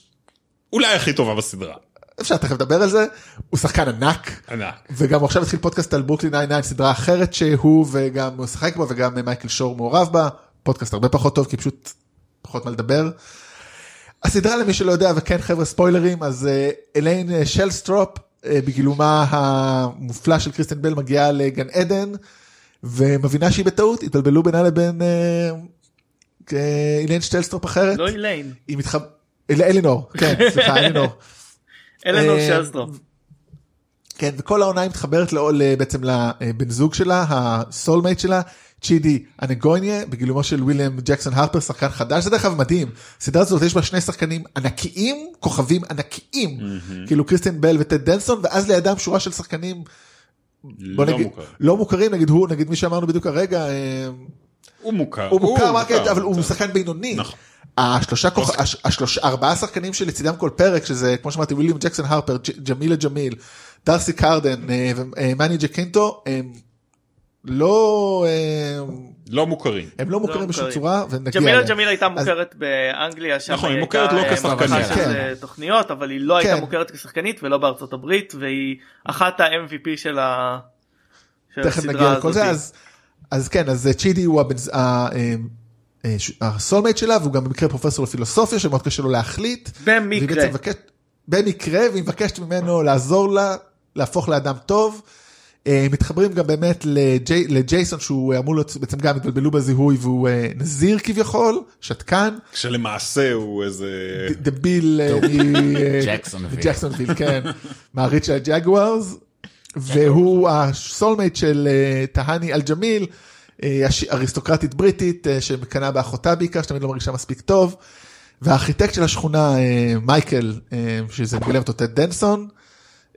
אולי הכי טובה בסדרה. אפשר תכף לדבר על זה, הוא שחקן ענק. ענק. וגם הוא עכשיו התחיל פודקאסט על ברוקלין 99 סדרה אחרת שהוא וגם הוא שיחק בה וגם מייקל שור מעורב בה פודקאסט הרבה פחות טוב כי פשוט פחות מה לדבר. הסדרה למי שלא יודע וכן חבר'ה ספוילרים אז אה, אליין אה, שלסטרופ אה, בגילומה המופלא של קריסטן בל מגיעה לגן עדן ומבינה שהיא בטעות התבלבלו בינה לבין אילן שטלסטרופ אחרת. לא איליין. היא מתחב... אל- אלינור, כן, סליחה, אלינור. אלנור אה, שלסטרופ. כן, וכל העונה היא מתחברת לא, בעצם לבן זוג שלה, ה soulmate שלה, צ'ידי אנגוניה, בגילומו של וויליאם ג'קסון הרפר, שחקן חדש, זה דרך אגב מדהים. סדרה הזאת יש בה שני שחקנים ענקיים, כוכבים ענקיים, כאילו קריסטן בל וטד דנסון, ואז לידם שורה של שחקנים, לא נגיד, מוכר. לא מוכרים, נגיד הוא, נגיד מי שאמרנו בדיוק הרגע, אה, הוא מוכר. הוא מוכר, מה כן, אבל הוא שחקן בינוני. נכון. השלושה כוח, הש- השלושה, ארבעה שחקנים שלצידם כל פרק, שזה כמו שאמרתי, וויליאם ג'קסון הרפר, ג'מילה ג'מיל, דארסי קרדן אה, ומאני ג'קינטו, הם לא, אה, לא מוכרים. הם לא מוכרים בשום מוכרים. צורה, ונגיע ג'מילה אליהם. ג'מיל הייתה אז- מוכרת באנגליה, שם נכון, היא מוכרת לא אה, כשחקנית. כן. אה, תוכניות, אבל היא לא הייתה כן. מוכרת כשחקנית ולא בארצות הברית, והיא אחת ה-MVP של ה- של תכף הסדרה נגיע לכל הזאת. זה, אז, אז כן, אז אה, צ'ידי הוא הבן, ה- אה, הסולמייט שלה, והוא גם במקרה פרופסור לפילוסופיה, שמאוד קשה לו להחליט. במקרה. מבקשת, במקרה, והיא מבקשת ממנו לעזור לה, להפוך לאדם טוב. אה, מתחברים גם באמת לג'י, לג'ייסון שהוא אמור להיות בעצם גם התבלבלו בזיהוי והוא אה, נזיר כביכול, שתקן, כשלמעשה הוא איזה... דביל ג'קסונוויל. כן, מעריץ של הג'גוארס, והוא ה soulmate של טהני אל-ג'מיל, אריסטוקרטית בריטית אה, שמקנאה באחותה בעיקר, שתמיד לא מרגישה מספיק טוב, והארכיטקט של השכונה אה, מייקל, אה, שזה מגלם אותו טד דנסון,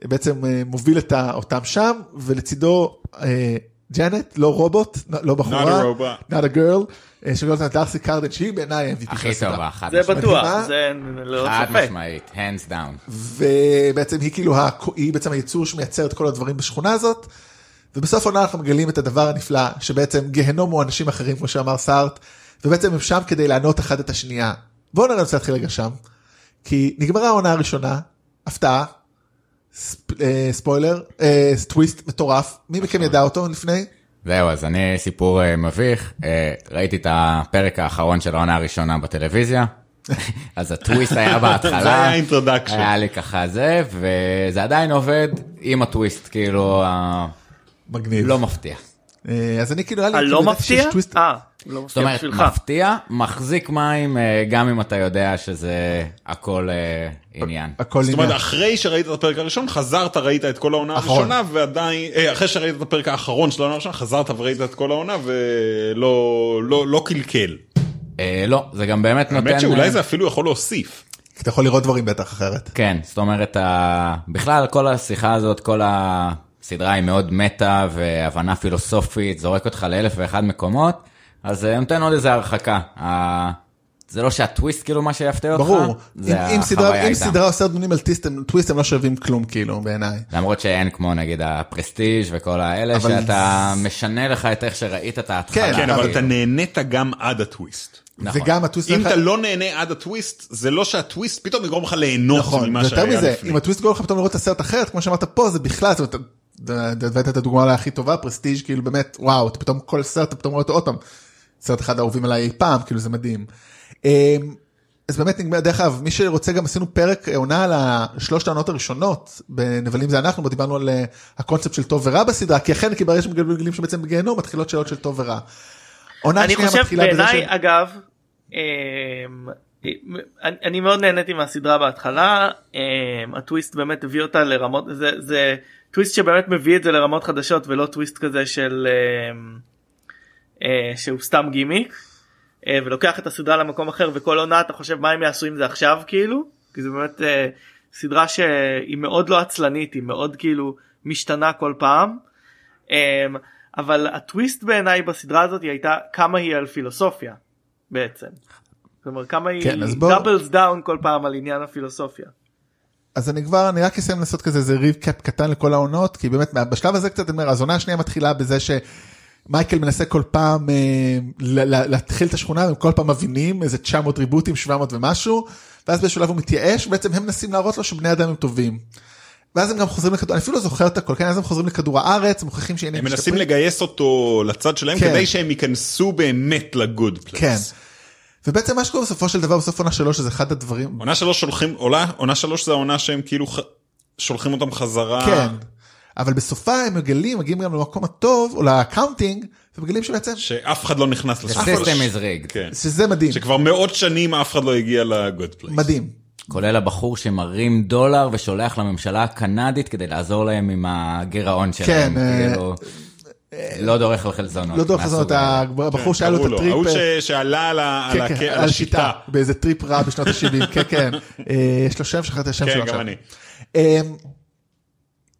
אה, בעצם אה, מוביל את אותם שם, ולצידו אה, ג'נט, לא רובוט, לא בחורה, Not a robot. not a girl, אה, שמגלמת את דארסי קרדן, שהיא בעיניי ה-MVP של הכי. טובה, חד זה משמעית. בטוח, מדהימה. זה חד ספק. משמעית, hands down. ובעצם היא כאילו, היא בעצם היצור שמייצר את כל הדברים בשכונה הזאת. ובסוף העונה אנחנו מגלים את הדבר הנפלא, שבעצם גיהנום הוא אנשים אחרים, כמו שאמר סארט, ובעצם הם שם כדי לענות אחד את השנייה. בואו רוצה להתחיל רגע שם. כי נגמרה העונה הראשונה, הפתעה, ספ, אה, ספוילר, אה, טוויסט מטורף, מי מכם ידע אותו לפני? זהו, אז אני סיפור אה, מביך, אה, ראיתי את הפרק האחרון של העונה הראשונה בטלוויזיה, אז הטוויסט היה בהתחלה, זה היה introduction. היה לי ככה זה, וזה עדיין עובד עם הטוויסט, כאילו, מגניב. לא מפתיע. אה, אז אני כאילו, היה לי, הלא כאילו, ידעתי שיש מפתיע? אה, לא זאת מפתיע אומרת, בשבילך. מפתיע, מחזיק מים, אה, גם אם אתה יודע שזה הכל אה, עניין. הכל זאת אומרת, עניין. אחרי שראית את הפרק הראשון, חזרת, ראית את כל העונה. הראשונה, ועדיין, אה, אחרי שראית את הפרק האחרון של העונה הראשונה, חזרת וראית את כל העונה, ולא לא, לא קלקל. אה, לא, זה גם באמת נותן... האמת שאולי אה, זה אפילו יכול להוסיף. כי אתה יכול לראות דברים בטח אחרת. כן, זאת אומרת, ה... בכלל כל השיחה הזאת, כל הסדרה היא מאוד מטה והבנה פילוסופית, זורק אותך לאלף ואחד מקומות, אז זה נותן עוד איזה הרחקה. זה לא שהטוויסט כאילו מה שיפתיע אותך, ברור, זה אם, אם, סדרה, אם. סדרה עושה דיונים על טוויסט, הם- טוויסט הם לא שווים כלום כאילו בעיניי. למרות שאין כמו נגיד הפרסטיג' וכל האלה, אבל- שאתה משנה לך את איך שראית את ההתחלה. כן, כן, אבל אבל- אתה נהנית גם עד הטוויסט. נכון. וגם הטוויסט, אם אתה לא נהנה עד הטוויסט, זה לא שהטוויסט פתאום יגרום לך ליהנות נכון, ממה שהיה מזה, לפני. אם הטוויסט גורם לך פתאום לראות את הסרט אחרת, כמו שאמרת פה, זה בכלל, זאת אומרת, הבאת את הדוגמה הכי טובה, פרסטיג' כאילו באמת, וואו, אתה פתאום כל סרט, אתה פתאום רואה אותו עוד פעם, סרט אחד האהובים עליי אי פעם, כאילו זה מדהים. אמ, אז באמת נגמר, דרך אגב, מי שרוצה גם עשינו פרק אה, עונה על השלושת העונות הראשונות, בנבלים זה אנחנו, דיברנו על אה, הקונספט של טוב ורע בסדרה, כי אכן, כי ברגע שמגלים שבעצם בגיהנום מתחילות שאלות של טוב ורע. עונה אני חושב בעיניי ש... אגב אמ, אני אני מאוד נהניתי מהסדרה בהתחלה אמ, הטוויסט באמת הביא אותה לרמות זה זה טוויסט שבאמת מביא את זה לרמות חדשות ולא טוויסט כזה של אמ, אה, שהוא סתם גימיק אה, ולוקח את הסדרה למקום אחר וכל עונה אתה חושב מה הם יעשו עם זה עכשיו כאילו כי זה באמת אה, סדרה שהיא מאוד לא עצלנית היא מאוד כאילו משתנה כל פעם. אמ, אבל הטוויסט בעיניי בסדרה הזאת היא הייתה כמה היא על פילוסופיה בעצם. זאת אומרת כמה היא כן, בוא- doubles down כל פעם על עניין הפילוסופיה. אז אני כבר, אני רק אסיים לעשות כזה איזה recap קטן לכל העונות, כי באמת בשלב הזה קצת, אני אומר, אז עונה השנייה מתחילה בזה שמייקל מנסה כל פעם אה, להתחיל את השכונה, הם כל פעם מבינים איזה 900 ריבוטים, 700 ומשהו, ואז בשלב הוא מתייאש, ובעצם הם מנסים להראות לו שבני אדם הם טובים. ואז הם גם חוזרים לכדור, אני אפילו לא זוכר את הכל, כן, אז הם חוזרים לכדור הארץ, מוכיחים שהנה הם מנסים משתפרים. לגייס אותו לצד שלהם כן. כדי שהם ייכנסו באמת ל Good Place. כן. ובעצם מה שקורה בסופו של דבר, בסוף עונה שלוש, שזה אחד הדברים, עונה שלוש שולחים, עולה, עונה שלוש זה העונה שהם כאילו ח... שולחים אותם חזרה. כן. אבל בסופה הם מגלים, מגיעים גם למקום הטוב, או ל accounting, ומגלים שבעצם, שאף אחד לא נכנס is rigged. כן. שזה מדהים, שכבר מאות שנים אף אחד לא הגיע ל Good Place. מדהים. כולל הבחור שמרים דולר ושולח לממשלה הקנדית כדי לעזור להם עם הגירעון שלהם. כן, אה, כאילו, לא דורך על חלזונות. לא מהסוג הזאת, הזה. הבחור שהיה לו את כן, הטריפ, ההוא אה, שעלה על על כן, כן, על השיטה. באיזה טריפ רע בשנות ה-70, כן, כן. אה, יש לו שם, שכחתי את השם כן, שלו גם עכשיו. אני. אמ,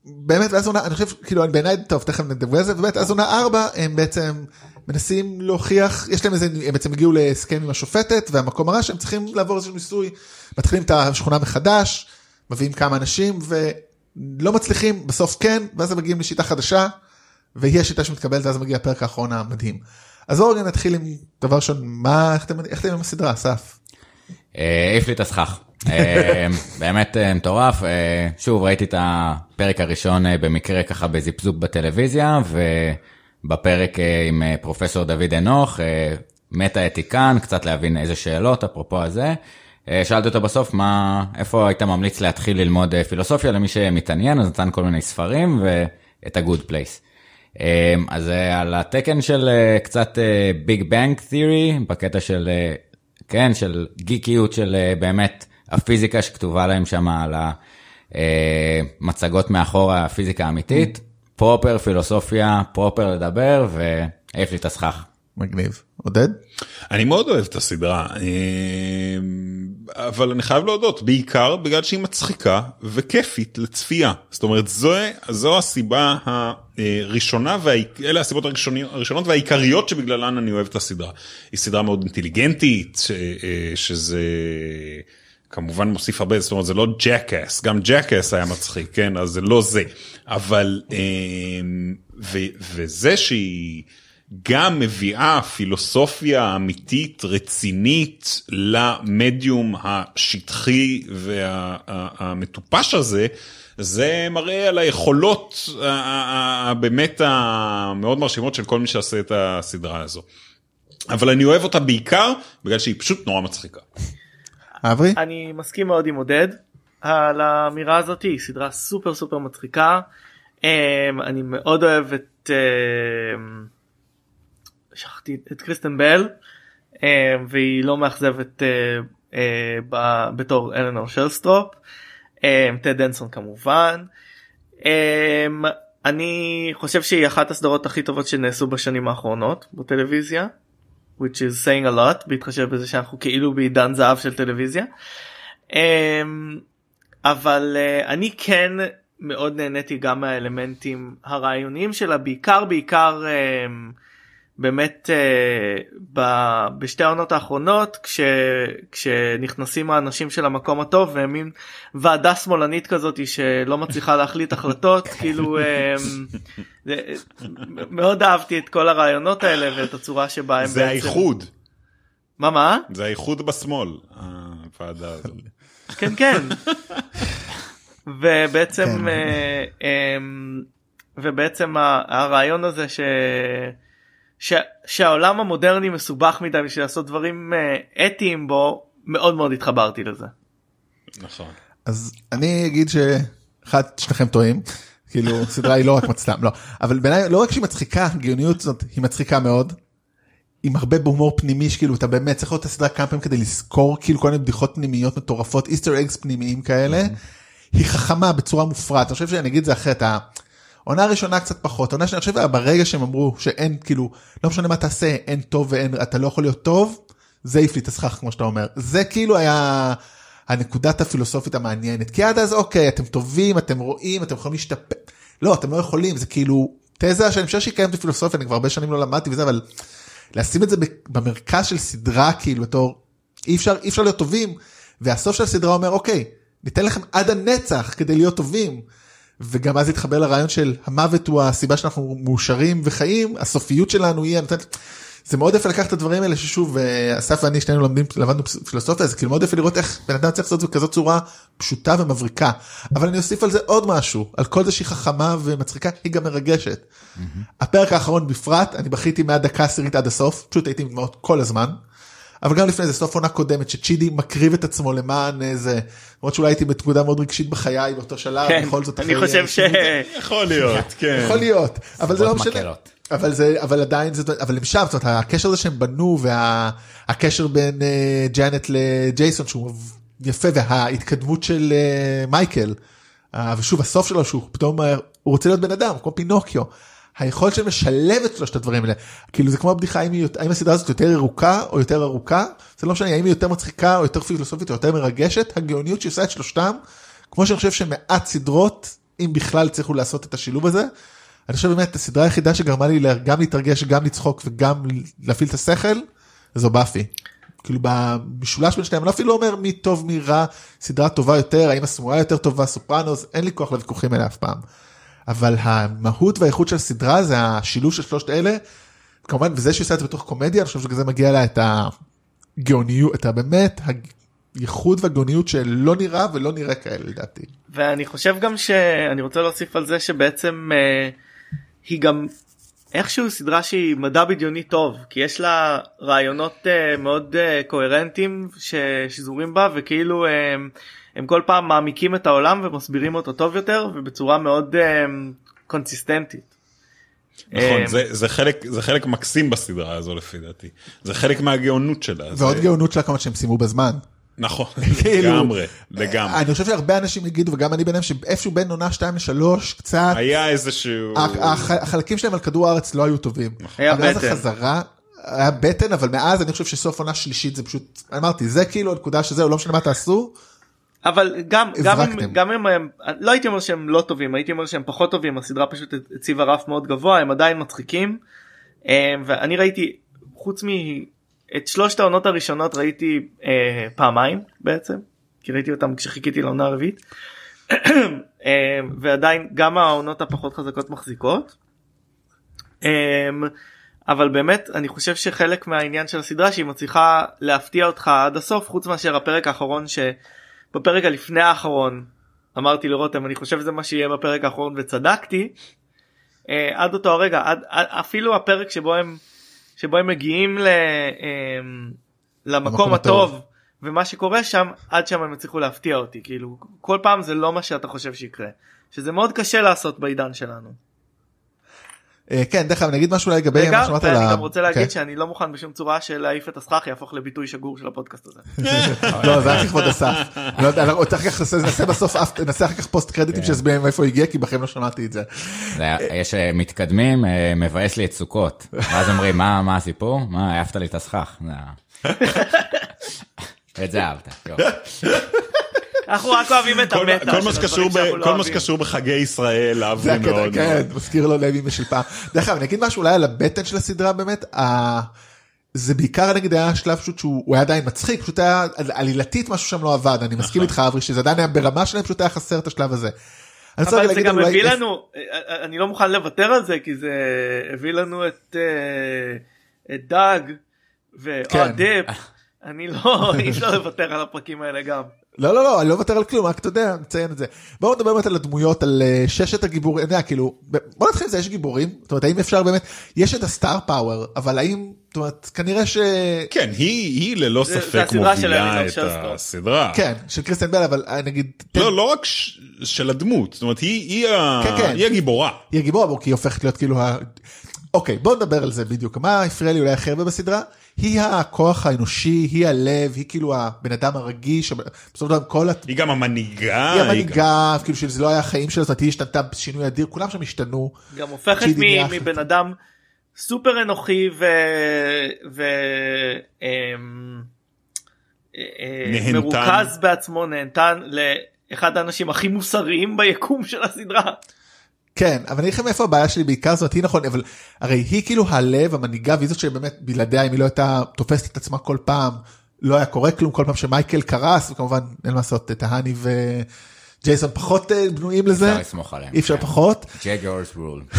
באמת ואז עונה אני חושב כאילו בעיניי טוב תכף נדבר על זה באמת אז עונה 4 הם בעצם מנסים להוכיח יש להם איזה הם בעצם הגיעו להסכם עם השופטת והמקום הרע שהם צריכים לעבור איזשהו ניסוי מתחילים את השכונה מחדש מביאים כמה אנשים ולא מצליחים בסוף כן ואז הם מגיעים לשיטה חדשה והיא השיטה שמתקבלת ואז מגיע הפרק האחרון המדהים. אז בואו רגע נתחיל עם דבר ראשון מה איך אתם איך אתם עם הסדרה אסף. אה, העיף לי את הסכך. אה, באמת אה, מטורף. אה, שוב, ראיתי את הפרק הראשון אה, במקרה ככה בזיפזופ בטלוויזיה, ובפרק אה, עם אה, פרופסור דוד אנוך, אה, מטה אתיקן, קצת להבין איזה שאלות, אפרופו הזה. אה, שאלתי אותו בסוף מה, איפה היית ממליץ להתחיל ללמוד אה, פילוסופיה למי שמתעניין, אז נתן כל מיני ספרים ואת ה-good place. אה, אז על התקן של אה, קצת ביג בנג תיאורי, בקטע של, אה, כן, של גיקיות של אה, באמת הפיזיקה שכתובה להם שם על המצגות מאחור הפיזיקה האמיתית, proper פילוסופיה, proper לדבר, והעיף לי את הסכך. מגניב עודד. אני מאוד אוהב את הסדרה, אה, אבל אני חייב להודות, בעיקר בגלל שהיא מצחיקה וכיפית לצפייה. זאת אומרת, זו, זו הסיבה הראשונה, ואלה הסיבות הראשונות והעיקריות שבגללן אני אוהב את הסדרה. היא סדרה מאוד אינטליגנטית, אה, שזה... כמובן מוסיף הרבה, זאת אומרת זה לא Jackass, גם Jackass היה מצחיק, כן, אז זה לא זה, אבל, אה, וזה שהיא גם מביאה פילוסופיה אמיתית, רצינית, למדיום השטחי והמטופש הזה, זה מראה על היכולות ה- ה- ה- באמת המאוד מרשימות של כל מי שעושה את הסדרה הזו. אבל אני אוהב אותה בעיקר בגלל שהיא פשוט נורא מצחיקה. אברי? אני מסכים מאוד עם עודד על האמירה הזאת היא סדרה סופר סופר מצחיקה. אמ, אני מאוד אוהב את אמ, שכחתי את קריסטן בל אמ, והיא לא מאכזבת אה, אה, בתור אלנור שלסטרופ. טד דנסון כמובן. אני חושב שהיא אחת הסדרות הכי טובות שנעשו בשנים האחרונות בטלוויזיה. which is saying a lot בהתחשב בזה שאנחנו כאילו בעידן זהב של טלוויזיה. אבל אה, אני כן מאוד נהניתי גם מהאלמנטים הרעיוניים שלה בעיקר בעיקר אמ, באמת אה, ב- בשתי העונות האחרונות כש, כשנכנסים האנשים של המקום הטוב והם מין ועדה שמאלנית כזאת שלא מצליחה להחליט החלטות כאילו זה- מאוד אהבתי את כל הרעיונות האלה ואת הצורה שבה הם זה בעצם האיחוד, מה מה זה האיחוד בשמאל, הוועדה הזאת. כן כן ובעצם כן. אה, אמ, ובעצם הרעיון הזה ש... ש... שהעולם המודרני מסובך מדי בשביל לעשות דברים אה, אתיים בו מאוד מאוד התחברתי לזה. נכון. אז אני אגיד שאחד שניכם טועים כאילו סדרה היא לא רק מצלם לא אבל בעיניי לא רק שהיא מצחיקה גאוניות זאת היא מצחיקה מאוד. עם הרבה בהומור פנימי שכאילו אתה באמת צריך לראות את הסדרה כמה פעמים כדי לזכור כאילו כל מיני בדיחות פנימיות מטורפות איסטר אגס פנימיים כאלה. היא חכמה בצורה מופרעת אני חושב שאני אגיד את זה אחרת. העונה הראשונה קצת פחות העונה שאני חושב ברגע שהם אמרו שאין כאילו לא משנה מה תעשה אין טוב ואין אתה לא יכול להיות טוב זה העיף לי את הסכך כמו שאתה אומר זה כאילו היה הנקודת הפילוסופית המעניינת כי עד אז אוקיי אתם טובים אתם רואים אתם יכולים להשתפר לא אתם לא יכולים זה כאילו תזה שאני חושב שהיא קיימת בפילוסופיה אני כבר הרבה שנים לא למדתי וזה אבל לשים את זה במרכז של סדרה כאילו בתור אי אפשר אי אפשר להיות טובים והסוף של הסדרה אומר אוקיי ניתן לכם עד הנצח כדי להיות טובים. וגם אז התחבר לרעיון של המוות הוא הסיבה שאנחנו מאושרים וחיים הסופיות שלנו היא הנותנת. זה מאוד יפה לקחת את הדברים האלה ששוב אה, אסף ואני שנינו לומדים למדנו פילוסופיה זה כאילו מאוד יפה לראות איך בן אדם צריך לעשות את זה בכזאת צורה פשוטה ומבריקה אבל אני אוסיף על זה עוד משהו על כל זה שהיא חכמה ומצחיקה היא גם מרגשת. הפרק האחרון בפרט אני בכיתי מהדקה עשירית עד הסוף פשוט הייתי עם דמעות כל הזמן. אבל גם לפני זה סוף עונה קודמת שצ'ידי מקריב את עצמו למען איזה, למרות שאולי הייתי בתגודה מאוד רגשית בחיי באותו שלב, כן, בכל זאת אני חושב ש... יכול להיות, כן. יכול להיות, אבל זה לא משנה. מקלות. אבל זה אבל עדיין זה אבל הם שם זאת אומרת הקשר הזה שהם בנו והקשר בין אה, ג'אנט לג'ייסון שהוא יפה וההתקדמות של אה, מייקל אה, ושוב הסוף שלו שהוא פתאום אה, הוא רוצה להיות בן אדם כמו פינוקיו. היכולת שלהם לשלב את שלושת הדברים האלה כאילו זה כמו הבדיחה האם, היא האם הסדרה הזאת יותר ירוקה או יותר ארוכה זה לא משנה האם היא יותר מצחיקה או יותר פילוסופית או יותר מרגשת הגאוניות שעושה את שלושתם כמו שאני חושב שמעט סדרות אם בכלל הצליחו לעשות את השילוב הזה. אני חושב באמת הסדרה היחידה שגרמה לי גם להתרגש גם לצחוק וגם להפעיל את השכל זו באפי. כאילו במשולש בין שניהם אני אפילו לא אומר מי טוב מי רע סדרה טובה יותר האם הסמויה יותר טובה סופרנוס אין לי כוח לוויכוחים האלה אף פעם. אבל המהות והאיכות של הסדרה זה השילוב של שלושת אלה כמובן וזה שעושה את זה בתוך קומדיה אני חושב שבגלל זה מגיע לה את הגאוניות את הבאמת הייחוד והגאוניות שלא נראה ולא נראה כאלה לדעתי. ואני חושב גם שאני רוצה להוסיף על זה שבעצם אה, היא גם איכשהו סדרה שהיא מדע בדיוני טוב כי יש לה רעיונות אה, מאוד אה, קוהרנטיים ששזורים בה וכאילו אה, הם כל פעם מעמיקים את העולם ומסבירים אותו טוב יותר ובצורה מאוד אה, קונסיסטנטית. נכון, אה, זה, זה, חלק, זה חלק מקסים בסדרה הזו לפי דעתי. זה חלק מהגאונות שלה. ועוד זה... גאונות שלה כמה שהם סיימו בזמן. נכון, כאילו, לגמרי, לגמרי. אני חושב שהרבה אנשים יגידו וגם אני ביניהם שאיפשהו בין עונה 2 ל-3 קצת היה איזשהו... הח- הח- החלקים שלהם על כדור הארץ לא היו טובים. היה אבל אז בטן. החזרה היה בטן אבל מאז אני חושב שסוף עונה שלישית זה פשוט אמרתי זה כאילו הנקודה שזהו לא משנה מה תעשו אבל גם גם אם. גם אם הם לא הייתי אומר שהם לא טובים הייתי אומר שהם פחות טובים הסדרה פשוט הציבה רף מאוד גבוה הם עדיין מצחיקים אה, ואני ראיתי חוץ מאת שלושת העונות הראשונות ראיתי אה, פעמיים בעצם כי ראיתי אותם כשחיכיתי לעונה הרביעית אה, ועדיין גם העונות הפחות חזקות מחזיקות. אה, אבל באמת אני חושב שחלק מהעניין של הסדרה שהיא מצליחה להפתיע אותך עד הסוף חוץ מאשר הפרק האחרון שבפרק הלפני האחרון אמרתי לרותם אני חושב שזה מה שיהיה בפרק האחרון וצדקתי אה, עד אותו הרגע עד, עד אפילו הפרק שבו הם שבו הם מגיעים ל, אה, למקום למקום הטוב. הטוב ומה שקורה שם עד שם הם הצליחו להפתיע אותי כאילו כל פעם זה לא מה שאתה חושב שיקרה שזה מאוד קשה לעשות בעידן שלנו. אה, כן דרך אגב אני אגיד משהו לגבי מה שאמרת על ה... גם רוצה להגיד כן. שאני לא מוכן בשום צורה שלהעיף את הסכך יהפוך לביטוי שגור של הפודקאסט הזה. לא זה רק לכבוד אסף. לא יודע, אנחנו אחר כך נעשה- בסוף נעשה אחר כך פוסט קרדיטים שיסבירים מאיפה הגיע כי בחיים לא שמעתי את זה. היה- יש אה, מתקדמים, אה, מבאס לי את סוכות. ואז אומרים, מה הסיפור? מה, העפת לי את הסכך. את זה אהבת. אנחנו רק אוהבים את כל, המטה. כל, מה שקשור לא כל מה. שקשור בחגי ישראל אהבו מאוד. כן. מזכיר לו לוי של פעם. דרך אגב, אני אגיד משהו אולי על הבטן של הסדרה באמת, זה בעיקר נגיד היה שלב פשוט שהוא הוא היה עדיין מצחיק, פשוט היה על- עלילתית משהו שם לא עבד, אני מסכים איתך אברי שזה עדיין היה ברמה שלהם פשוט היה חסר את השלב הזה. אבל זה גם הביא לנו, אה, אני לא מוכן לוותר על זה כי זה הביא לנו את אה, את דאג כן. ואוהד דיפ. אני לא, אי אפשר לוותר על הפרקים האלה גם. לא לא לא אני לא מוותר על כלום רק אתה יודע מציין את זה. בואו נדבר באמת על הדמויות על אה, ששת הגיבורים, אתה יודע, כאילו בוא נתחיל עם זה יש גיבורים, זאת אומרת האם אפשר באמת, יש את ה star power אבל האם, זאת אומרת כנראה ש... כן, היא, היא ללא ספק הסדרה של מובילה את. הסדרה. כן של קריסטן בל אבל אה, נגיד תן- לא, לא רק ש... של הדמות, זאת אומרת, היא, היא, ה... כן, כן. היא הגיבורה. היא הגיבורה בו כי היא הופכת להיות כאילו ה... אוקיי בוא נדבר על זה בדיוק מה הפריע לי אולי הכי הרבה בסדרה היא הכוח האנושי היא הלב היא כאילו הבן אדם הרגיש בסופו של דבר כל הת... היא גם המנהיגה. היא היא גם- המנהיגה כאילו שזה לא היה החיים שלה זאת אומרת היא השתנתה בשינוי אדיר כולם שם השתנו גם הופכת. מבן אדם סופר אנוכי ו... ו... אמ, אה, נהנתן. מרוכז בעצמו נהנתן לאחד האנשים הכי מוסריים ביקום של הסדרה. כן אבל אני אגיד לכם איפה הבעיה שלי בעיקר זאת היא נכון אבל הרי היא כאילו הלב המנהיגה והיא זאת שבאמת בלעדיה אם היא לא הייתה תופסת את עצמה כל פעם לא היה קורה כלום כל פעם שמייקל קרס וכמובן אין מה לעשות טהני וג'ייסון פחות אה, בנויים לזה אפשר לסמוך עליהם. אי אפשר כן. פחות ג'גורס רול.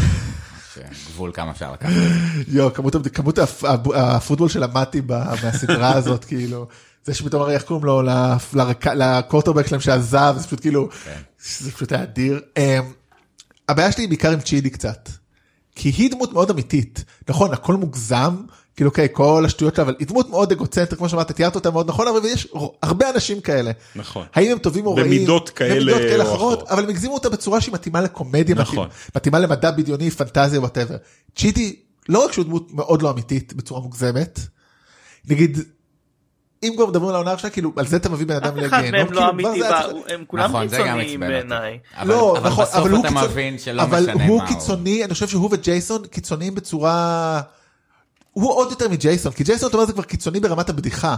גבול כמה אפשר לקחת. יו כמות כמות הפ- הפ- הפוטבול שלמדתי מהסדרה הזאת כאילו זה שפתאום הרי איך קוראים לו לקוורטרבק שלהם שעזב זה פשוט כאילו זה פשוט היה אדיר. הבעיה שלי היא בעיקר עם צ'ידי קצת. כי היא דמות מאוד אמיתית נכון הכל מוגזם כאילו אוקיי כל השטויות שלה אבל היא דמות מאוד אגוצנטרית כמו שאמרת תיארת אותה מאוד נכון אבל יש הרבה אנשים כאלה. נכון. האם הם טובים או רעים? במידות כאלה במידות כאלה או אחרות אחרות. אבל הם הגזימו אותה בצורה שהיא מתאימה לקומדיה נכון. מתאימה, מתאימה למדע בדיוני פנטזיה whatever. צ'ידי לא רק שהוא דמות מאוד לא אמיתית בצורה מוגזמת. נגיד. אם כבר מדברים על העונה הראשונה כאילו על זה אתה מביא בן אדם אף אחד לגיהנום מהם לא כאילו, אמיתי, הם כולם נכון, קיצוניים. בעיניי. אבל- לא, אבל נכון, בסוף אבל הוא אתה קיצוני, מבין שלא אבל משנה הוא מה הוא. קיצוני, אני חושב שהוא וג'ייסון קיצוניים בצורה... הוא עוד יותר מג'ייסון, כי ג'ייסון אתה אומר זה כבר קיצוני ברמת הבדיחה.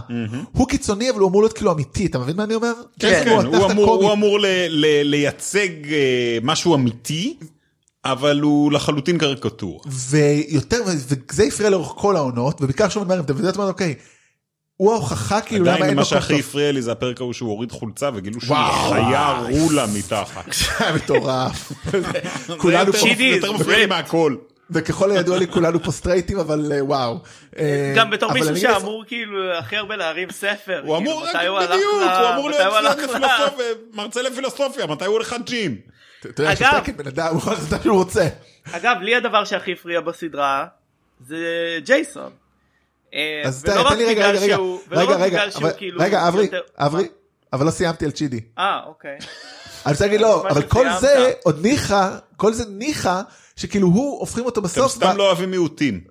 הוא קיצוני אבל הוא אמור להיות כאילו אמיתי, אתה מבין מה אני אומר? כן, כן, הוא אמור, קומית. הוא אמור ל, ל, לייצג אה, משהו אמיתי, אבל הוא לחלוטין קריקטורה. ויותר, וזה הפריע לאורך כל העונות, ובעיקר עכשיו אני אומר, אתה יודע, אוקיי, הוא ההוכחה כאילו למה עדיין אין מה שהכי. הפריע לי זה הפרק ההוא שהוא הוריד חולצה וגילו שהיא וואו. חיה רולה מתחת. זה היה מטורף. כולנו פה, יותר מפריע לי זה- מהכל. וככל הידוע לי כולנו פה סטרייטים, אבל אה, וואו. אה, גם בתור מישהו שאמור כאילו הכי הרבה להרים ספר. הוא כאילו, אמור, רק בדיוק, הוא אמור להיות מרצה לפילוסופיה, מתי הוא הולך לג'ים? אתה יודע, שתקן בן אדם, הוא יכול לעשות מה שהוא רוצה. אגב, לי הדבר שהכי הפריע בסדרה זה ג'ייסון. אה, אז ולא תן רק לי רגע, בגלל רגע, רגע, שהוא- ולא רגע, רק רגע, בגלל שהוא אבל- כאילו רגע, אברי, אברי, אבל לא סיימתי על צ'ידי. אה, אוקיי. אני רוצה להגיד לא, אבל כל. זה עוד ניחא, כל זה ניחא, שכאילו הוא הופכים אותו אתם בסוף, סתם ב- לא אוהבים מיעוטים.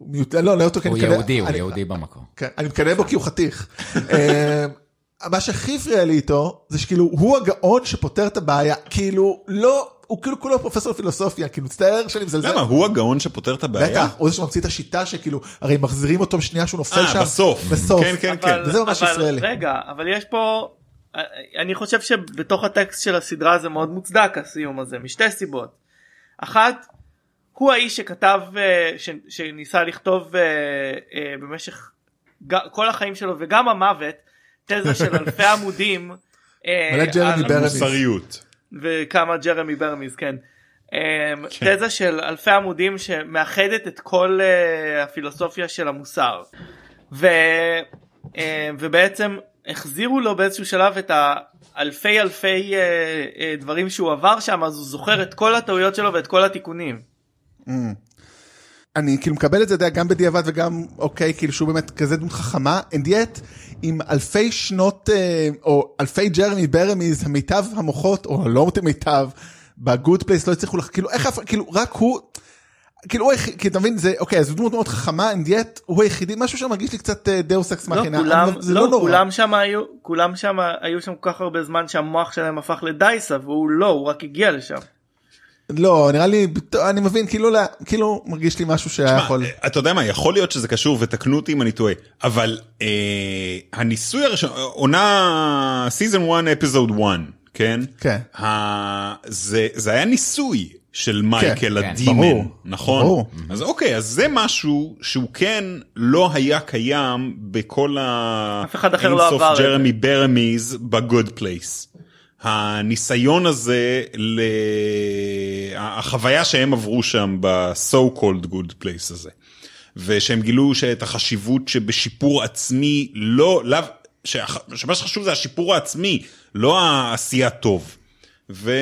מיעוט- לא, לא אותו כי הוא אני מקנא- יהודי, הוא אני- יהודי במקור. כן, אני מקנא בו כי הוא חתיך. אה, מה שהכי הפריע לי איתו, זה שכאילו הוא הגאון שפותר את הבעיה, כאילו לא, הוא כאילו כולו פרופסור לפילוסופיה, כאילו מצטער שאני מזלזל. למה, הוא הגאון שפותר את הבעיה? בטח, הוא זה שממציא את השיטה שכאילו, הרי מחזירים אותו בשנייה שהוא נופל שם. אה, בסוף. בסוף. כן, כן, כן. אבל- וזה ממש הפריע לי. רגע, אבל יש פה, אני חושב שבתוך הטקסט של הסדרה זה מאוד מוצדק הסיום הזה, משתי סיבות. אחת, הוא האיש שכתב, אה, ש- שניסה לכתוב אה, אה, במשך כל החיים שלו וגם המוות, תזה של אלפי עמודים. אה, מלא ג'רמי ברמיז. מוסריות. וכמה ג'רמי ברמיז כן. אמ, תזה של אלפי עמודים שמאחדת את כל אה, הפילוסופיה של המוסר. ו, אה, ובעצם החזירו לו באיזשהו שלב את האלפי אלפי אה, אה, דברים שהוא עבר שם אז הוא זוכר את כל הטעויות שלו ואת כל התיקונים. אני כאילו מקבל את זה גם בדיעבד וגם אוקיי כאילו שהוא באמת כזה דמות חכמה and yet עם אלפי שנות אה, או אלפי ג'רמי ברמיז המיטב המוחות או לא מיטב ב Good Place לא הצליחו לך כאילו איך אף- כאילו רק הוא. כאילו הוא היחיד, כי אתה מבין זה אוקיי אז הוא דמות מאוד חכמה and yet הוא היחידי משהו שמרגיש לי קצת deus ex לא, machina לא, לא נורא. כולם שם היו כולם שם היו שם כל כך הרבה זמן שהמוח שלהם הפך לדייסה והוא לא הוא רק הגיע לשם. לא נראה לי אני מבין כאילו כאילו מרגיש לי משהו שהיה יכול. מה, אתה יודע מה, יכול להיות שזה קשור, ותקנו אותי אם אני טועה, אבל אה, הניסוי הראשון, עונה season 1 episode 1, כן? כן. ה, זה, זה היה ניסוי של מייקל כן, ה demon, ברור, נכון? ברור. אז אוקיי, אז זה משהו שהוא כן לא היה קיים בכל ה... אף אחד אחר לא אינסוף עבר זה. ג'רמי ברמיז ב Good Place. הניסיון הזה, ל... החוויה שהם עברו שם ב-so called good place הזה. ושהם גילו שאת החשיבות שבשיפור עצמי לא, לאו, שהח- שמה שחשוב זה השיפור העצמי, לא העשייה טוב. ו...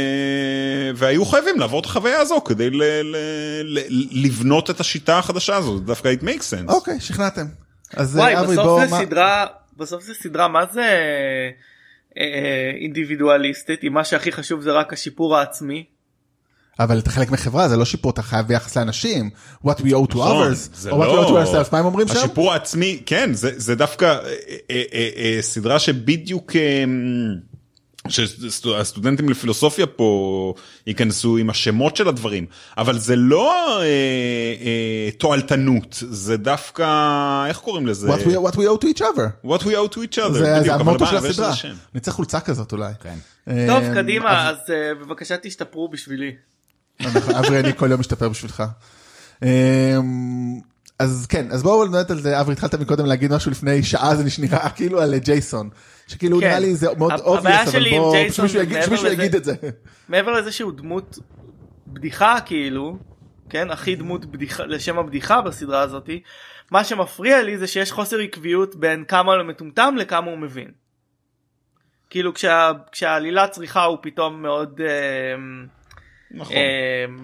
והיו חייבים לעבור את החוויה הזו כדי ל... ל... ל... לבנות את השיטה החדשה הזו, דווקא it makes sense. אוקיי שכנעתם. אז וואי אברי, בסוף בוא, זה מה- סדרה בסוף זה סדרה מה זה אינדיבידואליסטית אם מה שהכי חשוב זה רק השיפור העצמי. אבל אתה חלק מחברה זה לא שיפור אתה חייב ביחס לאנשים what we owe to נכון, others או what we owe לא- to ourselves מה הם אומרים שם? השיפור העצמי, כן, זה, זה דווקא אה, אה, אה, אה, סדרה שבדיוק אה, שהסטודנטים לפילוסופיה פה ייכנסו עם השמות של הדברים, אבל זה לא אה, אה, תועלתנות, זה דווקא, איך קוראים לזה? what we, what we owe to each other. What we owe to each other, זה זה בדיוק, אבל המוטו של הסדרה. אני צריך חולצה כזאת אולי. כן. אה, טוב קדימה אז אה, בבקשה תשתפרו בשבילי. אברי אני כל יום משתפר בשבילך. אז כן אז בואו נדבר על זה אברי התחלת מקודם להגיד משהו לפני שעה זה נראה כאילו על ג'ייסון שכאילו כן. נראה לי זה מאוד obvious אבל שלי עם בוא ג'ייסון שמישהו זה יגיד- מעבר שמישהו לזה- יגיד את זה. מעבר לזה שהוא דמות בדיחה כאילו כן הכי דמות בדיחה לשם הבדיחה בסדרה הזאתי מה שמפריע לי זה שיש חוסר עקביות בין כמה הוא מטומטם לכמה הוא מבין. כאילו כשה, כשהעלילה צריכה הוא פתאום מאוד אה, נכון.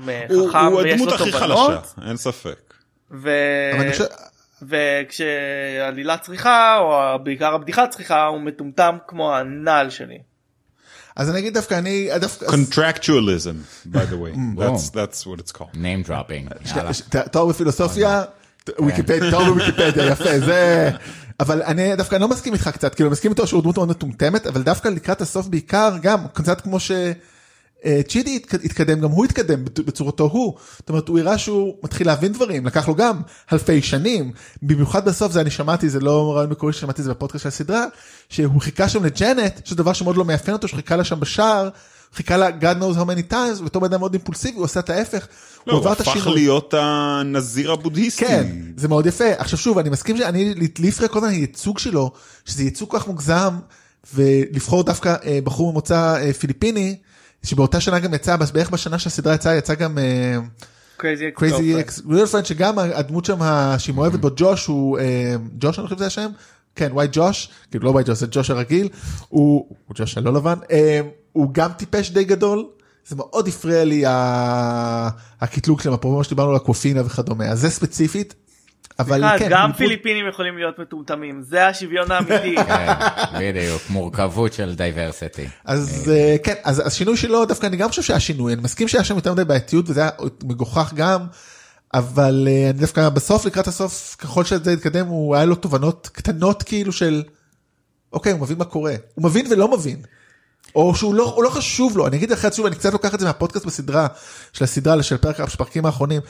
אה, הוא חכם הוא ויש הדמות הכי חלשה, אין ספק. ו... חושב- וכשעלילה צריכה או בעיקר הבדיחה צריכה הוא מטומטם כמו הנעל שלי. אז אני אגיד דווקא אני דווקא Contractualism, by the way. Mm, That's, that's what it's called. name dropping. תואר בפילוסופיה, וויקיפדיה, תואר בוויקיפדיה, יפה, זה... אבל אני דווקא לא מסכים איתך קצת, כאילו מסכים איתו שהוא דמות מאוד מטומטמת, אבל דווקא לקראת הסוף בעיקר, גם קצת כמו ש... אה, צ'ידי התק- התקדם, גם הוא התקדם בצ- בצורתו הוא. זאת אומרת, הוא הראה שהוא מתחיל להבין דברים, לקח לו גם אלפי שנים. במיוחד בסוף, זה אני שמעתי, זה לא רעיון מקורי ששמעתי זה בפודקאסט של הסדרה, שהוא חיכה שם לג'נט, שזה דבר שמאוד לא מאפיין אותו, שהוא חיכה לה שם בשער, חיכה לה God knows how many times, בתור בן אדם מאוד אימפולסיבי, הוא עשה את ההפך. לא, הוא את הפך השינוי. להיות הנזיר הבודהיסטי. כן, זה מאוד יפה. עכשיו שוב, אני מסכים שאני, לי הפריע כל הזמן הייצוג שלו, שזה ייצוג כך מוגזם, ולבחור דווקא אה, בחור ממוצא אה, פיליפיני, שבאותה שנה גם יצא, בערך בשנה שהסדרה יצאה, יצא גם Crazy Ex-Girlfriend, שגם הדמות שם שהיא מאוהבת בו, ג'וש, הוא, אה, ג'וש אני חושב שזה השם? כן, White Josh, כאילו לא White Josh, זה ג'וש הרגיל, הוא, הוא ג'וש הלא לבן, אה, הוא גם טיפש די גדול. זה מאוד הפריע לי הקטלוג שלהם, אפרופו מה שדיברנו על הקופינה וכדומה, אז זה ספציפית. אבל כן, גם פיליפינים יכולים להיות מטומטמים זה השוויון האמיתי. כן, בדיוק, מורכבות של diversity. אז אה, כן, אז השינוי שלו דווקא אני גם חושב שהיה שינוי, אני מסכים שהיה שם יותר מדי בעייתיות וזה היה מגוחך גם, אבל אה, אני דווקא בסוף לקראת הסוף ככל שזה התקדם הוא היה לו תובנות קטנות כאילו של אוקיי הוא מבין מה קורה, הוא מבין ולא מבין. או שהוא לא, הוא לא חשוב לו, אני אגיד לך שוב, אני קצת לוקח את זה מהפודקאסט בסדרה, של הסדרה, של פרק, של הפרקים האחרונים.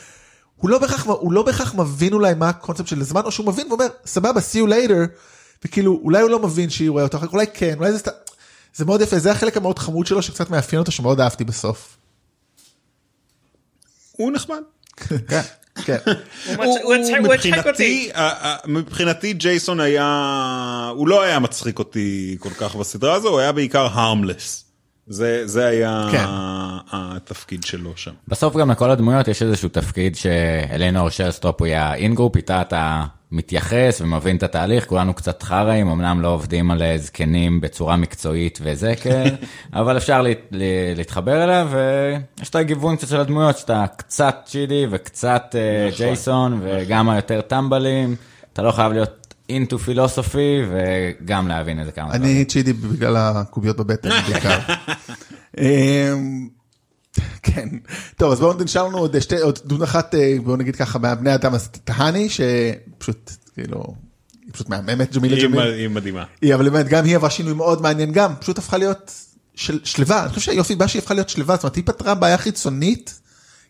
הוא לא בהכרח, הוא לא בהכרח מבין אולי מה הקונספט של הזמן, או שהוא מבין ואומר, סבבה, see you later, וכאילו, אולי הוא לא מבין שהיא רואה אותו, אחר כך, אולי כן, אולי זה סתם, זה מאוד יפה, זה החלק המאוד חמוד שלו, שקצת מאפיין אותו, שמאוד אהבתי בסוף. הוא נחמד. כן. אותי. מבחינתי, מבחינתי ג'ייסון היה, הוא לא היה מצחיק אותי כל כך בסדרה הזו, הוא היה בעיקר harmless. זה זה היה כן. התפקיד שלו שם. בסוף גם לכל הדמויות יש איזשהו תפקיד שאלינור שלסטרופ היא ה in group, איתה אתה מתייחס ומבין את התהליך, כולנו קצת חראים, אמנם לא עובדים על זקנים בצורה מקצועית וזה כן, אבל אפשר לה, לה, להתחבר אליה ויש את הגיוון קצת של הדמויות, שאתה קצת צ'ידי וקצת אה, נכון. ג'ייסון וגם היותר טמבלים, אתה לא חייב להיות אינטו פילוסופי וגם להבין איזה כמה דברים. אני צ'ידי בגלל הקוביות בבטן בעיקר. אמ, כן, טוב אז בואו נשאר לנו עוד שתי, עוד דמות אחת, אה, בואו נגיד ככה, מהבני אדם, אז טהני, שפשוט, כאילו, היא פשוט מהממת, ג'מילה היא ג'מיל. היא מדהימה. היא, אבל באמת, גם היא עברה שינוי מאוד מעניין גם, פשוט הפכה להיות של, שלווה, אני חושב שהיופי בה שהיא הפכה להיות שלווה, זאת אומרת, היא פתרה בעיה חיצונית,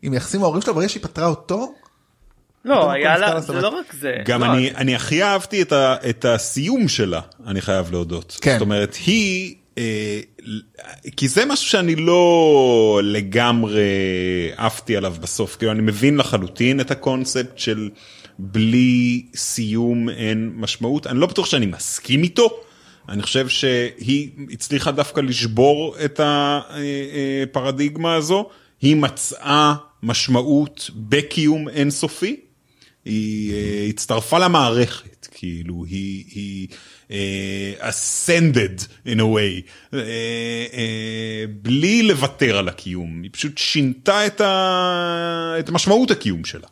עם יחסים עם ההורים שלה, ברגע שהיא פתרה אותו, לא היה לה זה. לא רק זה. גם לא, אני, אני הכי אהבתי את, ה, את הסיום שלה, אני חייב להודות. כן. זאת אומרת, היא, אה, כי זה משהו שאני לא לגמרי עפתי עליו בסוף, כאילו אני מבין לחלוטין את הקונספט של בלי סיום אין משמעות, אני לא בטוח שאני מסכים איתו. אני חושב שהיא הצליחה דווקא לשבור את הפרדיגמה הזו, היא מצאה משמעות בקיום אינסופי, היא אה, הצטרפה למערכת, כאילו היא, היא אה, ascended in a way, אה, אה, בלי לוותר על הקיום, היא פשוט שינתה את, ה, את משמעות הקיום שלה.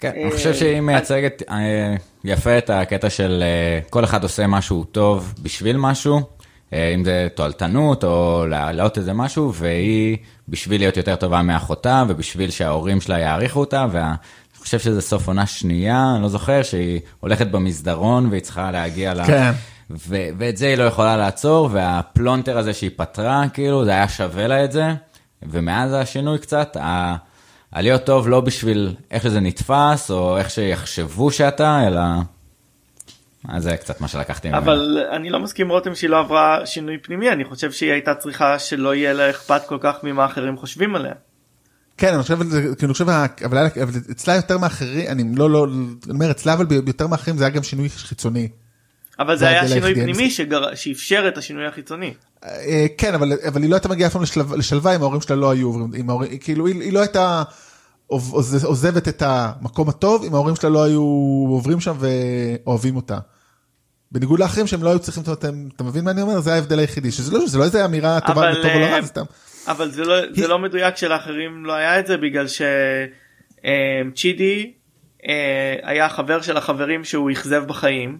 כן, אני חושב שהיא מייצגת יפה את הקטע של כל אחד עושה משהו טוב בשביל משהו, אם זה תועלתנות או להעלות איזה משהו, והיא בשביל להיות יותר טובה מאחותה ובשביל שההורים שלה יעריכו אותה, ואני חושב שזה סוף עונה שנייה, אני לא זוכר, שהיא הולכת במסדרון והיא צריכה להגיע ל... כן. ו- ואת זה היא לא יכולה לעצור, והפלונטר הזה שהיא פתרה, כאילו, זה היה שווה לה את זה, ומאז השינוי קצת, ה- הלהיות טוב לא בשביל איך שזה נתפס, או איך שיחשבו שאתה, אלא... אז זה קצת מה שלקחתי ממנו. אבל אני לא מסכים רותם שהיא לא עברה שינוי פנימי אני חושב שהיא הייתה צריכה שלא יהיה לה אכפת כל כך ממה אחרים חושבים עליה. כן, אני חושב, אני חושב, אבל, לה- אבל אצלה יותר מאחרים, אני לא, לא, אני אומר, אצלה אבל ביותר מאחרים זה היה גם שינוי חיצוני. אבל זה היה שינוי פנימי שגר- שאפשר את השינוי החיצוני. אה, כן, אבל, אבל היא לא הייתה מגיעה אף פעם לשלווה, אם ההורים שלה לא היו עוברים, עם ההורים, כאילו היא, היא לא הייתה עוז- עוז- עוזבת את המקום הטוב אם ההורים שלה לא היו עוברים שם ואוהבים אותה. בניגוד לאחרים שהם לא היו צריכים, אתה, מבין מה אני אומר? זה ההבדל היחידי, שזה לא, לא איזה אמירה טובה אבל, וטוב או לא אה, רע, זה סתם. אבל זה לא, זה לא מדויק שלאחרים לא היה את זה בגלל שצ'ידי אה, היה חבר של החברים שהוא אכזב בחיים.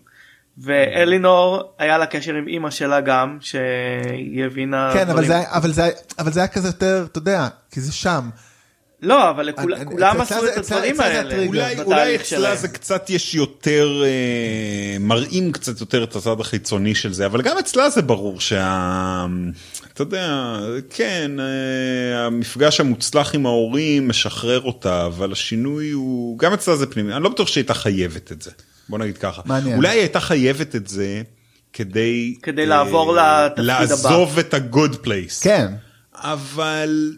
ואלינור היה לה קשר עם אימא שלה גם שהיא הבינה כן, אבל. זה, היה- אבל, זה, היה- אבל זה היה כזה יותר, אתה יודע, כי זה שם. לא אבל כולם עשו את הדברים האלה. אולי, אצלה. זה קצת יש יותר, אה, מראים קצת יותר את הצד החיצוני של זה, אבל גם אצלה זה ברור שה... אתה יודע, כן, אה, המפגש המוצלח עם ההורים משחרר אותה, אבל השינוי הוא, גם אצלה זה פנימי, אני לא בטוח שהיא הייתה חייבת את זה, בוא נגיד ככה. מעניין. אולי היא הייתה חייבת את זה כדי... כדי אה, לעבור לתפקיד הבא. לעזוב את ה-good place. כן, אבל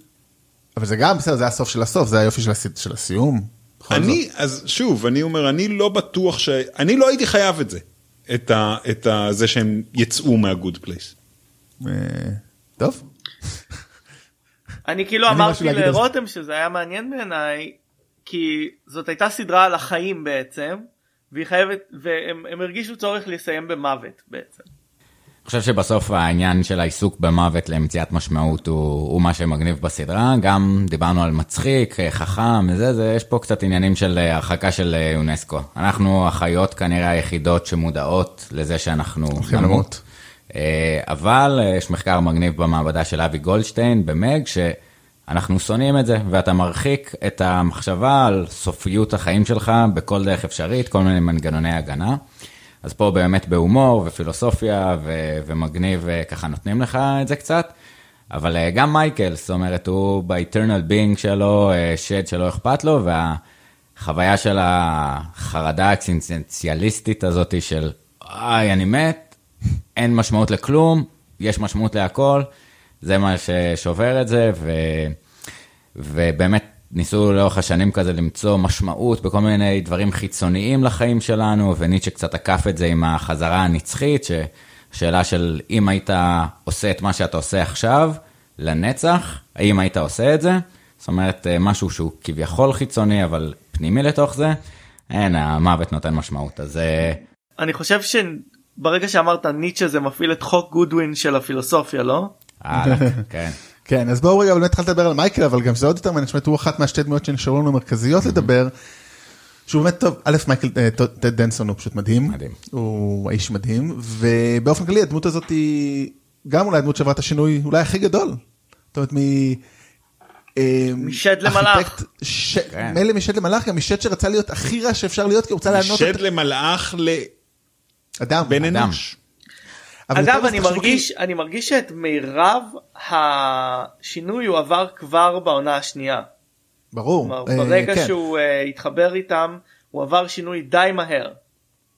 אבל זה גם בסדר, זה הסוף של הסוף, זה היופי של, הסי, של הסיום. אני, אז שוב, אני אומר, אני לא בטוח ש... אני לא הייתי חייב את זה. את ה... את ה... זה שהם יצאו מה good place. אה, טוב, אני כאילו אמרתי. לרותם שזה היה מעניין בעיניי כי זאת הייתה סדרה על החיים בעצם והיא חייבת והם הם הרגישו צורך לסיים במוות בעצם. חושב שבסוף העניין של העיסוק במוות למציאת משמעות הוא, הוא מה שמגניב בסדרה. גם דיברנו על מצחיק, חכם, זה, זה, יש פה קצת עניינים של אה, הרחקה של אה, אונסקו. אנחנו החיות כנראה היחידות שמודעות לזה שאנחנו. אה, אבל אה, יש מחקר מגניב במעבדה של אבי גולדשטיין במג, שאנחנו שונאים את זה, ואתה מרחיק את המחשבה על סופיות החיים שלך בכל דרך אפשרית, כל מיני מנגנוני הגנה. אז פה באמת בהומור ופילוסופיה ו- ומגניב אה, ככה נותנים לך את זה קצת. אבל אה, גם מייקל, זאת אומרת, הוא ב-eternal being שלו, אה, שד שלא אכפת לו, והחוויה של החרדה האקסינציאליסטית הזאת של, איי, אני מת, אין משמעות לכלום, יש משמעות להכל, זה מה ששובר את זה, ו... ובאמת ניסו לאורך השנים כזה למצוא משמעות בכל מיני דברים חיצוניים לחיים שלנו, וניטשה קצת עקף את זה עם החזרה הנצחית, ששאלה של אם היית עושה את מה שאתה עושה עכשיו, לנצח, האם היית עושה את זה? זאת אומרת, אה, משהו שהוא כביכול חיצוני, אבל פנימי לתוך זה, אין, המוות נותן משמעות, אז... אה, אני חושב שברגע שאמרת ניטשה זה מפעיל את חוק גודווין של הפילוסופיה לא? הלאה, כן. כן, אז בואו רגע באמת התחלת לדבר על מייקל, אבל גם זה עוד יותר מעניין, זאת הוא אחת מהשתי דמויות שנשארו לנו מרכזיות לדבר. שהוא באמת טוב, א' מייקל אה, טד דנסון הוא פשוט מדהים, מדהים. הוא האיש מדהים, ובאופן כללי הדמות הזאת היא גם אולי הדמות שעברה את השינוי אולי הכי גדול. זאת אומרת, מ... אה, משד למלאך. ש- כן. מילא משד למלאך, גם משד שרצה להיות הכי רע שאפשר להיות, כי הוא רוצה לענות שד את למלאך אדם. לבן אדם. אנוש. אגב אני מרגיש אני מרגיש שאת מירב השינוי הוא עבר כבר בעונה השנייה. ברור. כלומר, אה, ברגע כן. שהוא אה, התחבר איתם הוא עבר שינוי די מהר.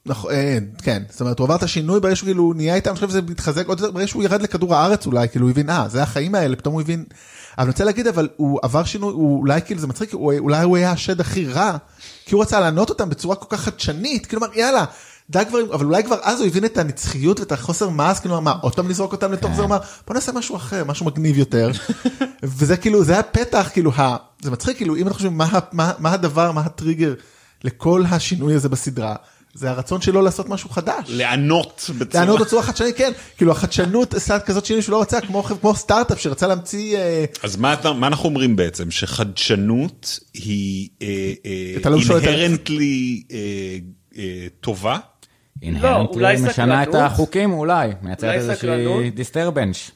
נכון, אה, כן, זאת אומרת, הוא עבר את השינוי ברגע שהוא כאילו נהיה איתם, אני חושב שזה מתחזק עוד יותר, ברגע שהוא ירד לכדור הארץ אולי, כאילו הוא הבין, אה, זה החיים האלה, פתאום הוא הבין, אבל אני רוצה להגיד, אבל הוא עבר שינוי, הוא אולי כאילו זה מצחיק, אולי הוא היה השד הכי רע, כי הוא רצה לענות אותם בצורה כל כך חדשנית, אמר, יאללה, די כבר, אבל אולי כבר אז הוא הבין את הנצחיות ואת החוסר מעש, כאילו, מה, עוד פעם לזרוק אותם לתוך זה, הוא אמר, בוא נעשה משהו אחר, משהו מגניב יותר, וזה כאילו, זה הפתח, כאילו, ה, זה מצחיק, כאילו, אם אנחנו חושבים, מה, מה, מה הדבר, מה הטריגר לכל השינוי הזה בסדרה, זה הרצון שלו לעשות משהו חדש. לענות בצורה... לענות בצורה חדשנית, כן, כאילו החדשנות עשה כזאת שינוי שהוא לא רצה, כמו, כמו סטארט-אפ שרצה להמציא, אה, אז מה, אתה, מה אנחנו אומרים בעצם? שחדשנות היא אתה לא אינהרנטלי אה, אה, טובה? אינהרנטלי אולי משנה את? החוקים אולי, מייצרת אולי איזושהי? דיסטרבנש.